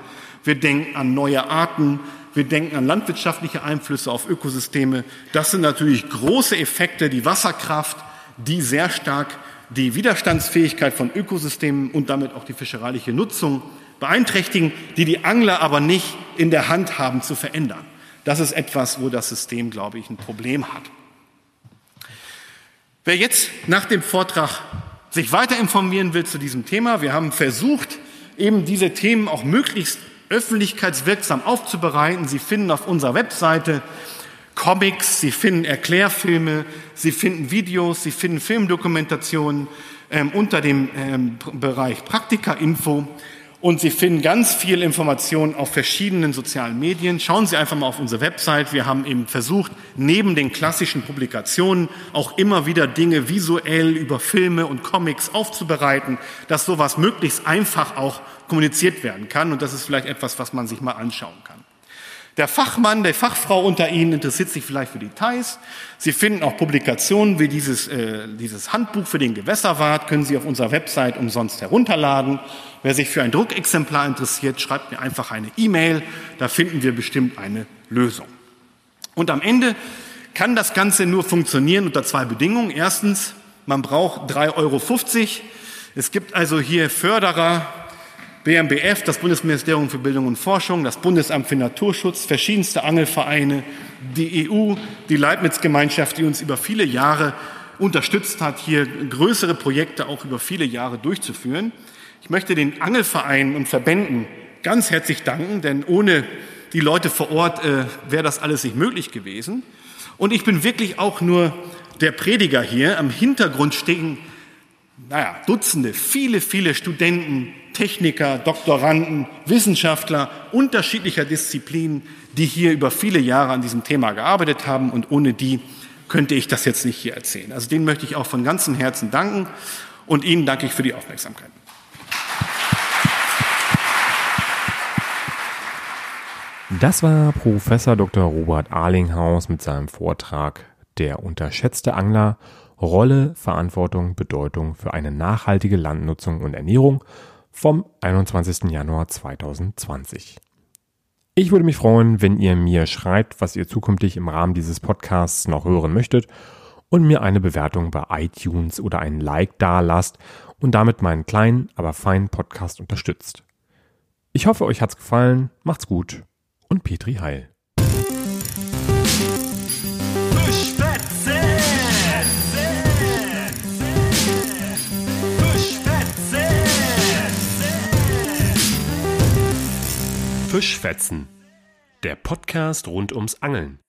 wir denken an neue Arten, wir denken an landwirtschaftliche Einflüsse auf Ökosysteme. Das sind natürlich große Effekte, die Wasserkraft, die sehr stark die Widerstandsfähigkeit von Ökosystemen und damit auch die fischereiliche Nutzung beeinträchtigen, die die Angler aber nicht in der Hand haben zu verändern. Das ist etwas, wo das System, glaube ich, ein Problem hat. Wer jetzt nach dem Vortrag sich weiter informieren will zu diesem Thema, wir haben versucht, eben diese Themen auch möglichst öffentlichkeitswirksam aufzubereiten. Sie finden auf unserer Webseite Comics, Sie finden Erklärfilme, Sie finden Videos, Sie finden Filmdokumentationen ähm, unter dem ähm, Bereich Praktika-Info. Und Sie finden ganz viel Informationen auf verschiedenen sozialen Medien. Schauen Sie einfach mal auf unsere Website. Wir haben eben versucht, neben den klassischen Publikationen auch immer wieder Dinge visuell über Filme und Comics aufzubereiten, dass sowas möglichst einfach auch kommuniziert werden kann. Und das ist vielleicht etwas, was man sich mal anschauen kann. Der Fachmann, der Fachfrau unter Ihnen interessiert sich vielleicht für Details. Sie finden auch Publikationen wie dieses, äh, dieses Handbuch für den Gewässerwart, können Sie auf unserer Website umsonst herunterladen. Wer sich für ein Druckexemplar interessiert, schreibt mir einfach eine E-Mail, da finden wir bestimmt eine Lösung. Und am Ende kann das Ganze nur funktionieren unter zwei Bedingungen. Erstens, man braucht 3,50 Euro. Es gibt also hier Förderer, BMBF, das Bundesministerium für Bildung und Forschung, das Bundesamt für Naturschutz, verschiedenste Angelvereine, die EU, die Leibniz-Gemeinschaft, die uns über viele Jahre unterstützt hat, hier größere Projekte auch über viele Jahre durchzuführen. Ich möchte den Angelvereinen und Verbänden ganz herzlich danken, denn ohne die Leute vor Ort äh, wäre das alles nicht möglich gewesen. Und ich bin wirklich auch nur der Prediger hier. Am Hintergrund stehen, naja, Dutzende, viele, viele Studenten, Techniker, Doktoranden, Wissenschaftler unterschiedlicher Disziplinen, die hier über viele Jahre an diesem Thema gearbeitet haben und ohne die könnte ich das jetzt nicht hier erzählen. Also denen möchte ich auch von ganzem Herzen danken und Ihnen danke ich für die Aufmerksamkeit. Das war Professor Dr. Robert Arlinghaus mit seinem Vortrag Der unterschätzte Angler Rolle, Verantwortung, Bedeutung für eine nachhaltige Landnutzung und Ernährung vom 21. Januar 2020. Ich würde mich freuen, wenn ihr mir schreibt, was ihr zukünftig im Rahmen dieses Podcasts noch hören möchtet und mir eine Bewertung bei iTunes oder ein Like da lasst und damit meinen kleinen, aber feinen Podcast unterstützt. Ich hoffe, euch hat's gefallen. Macht's gut und Petri Heil. Fischfetzen, der Podcast rund ums Angeln.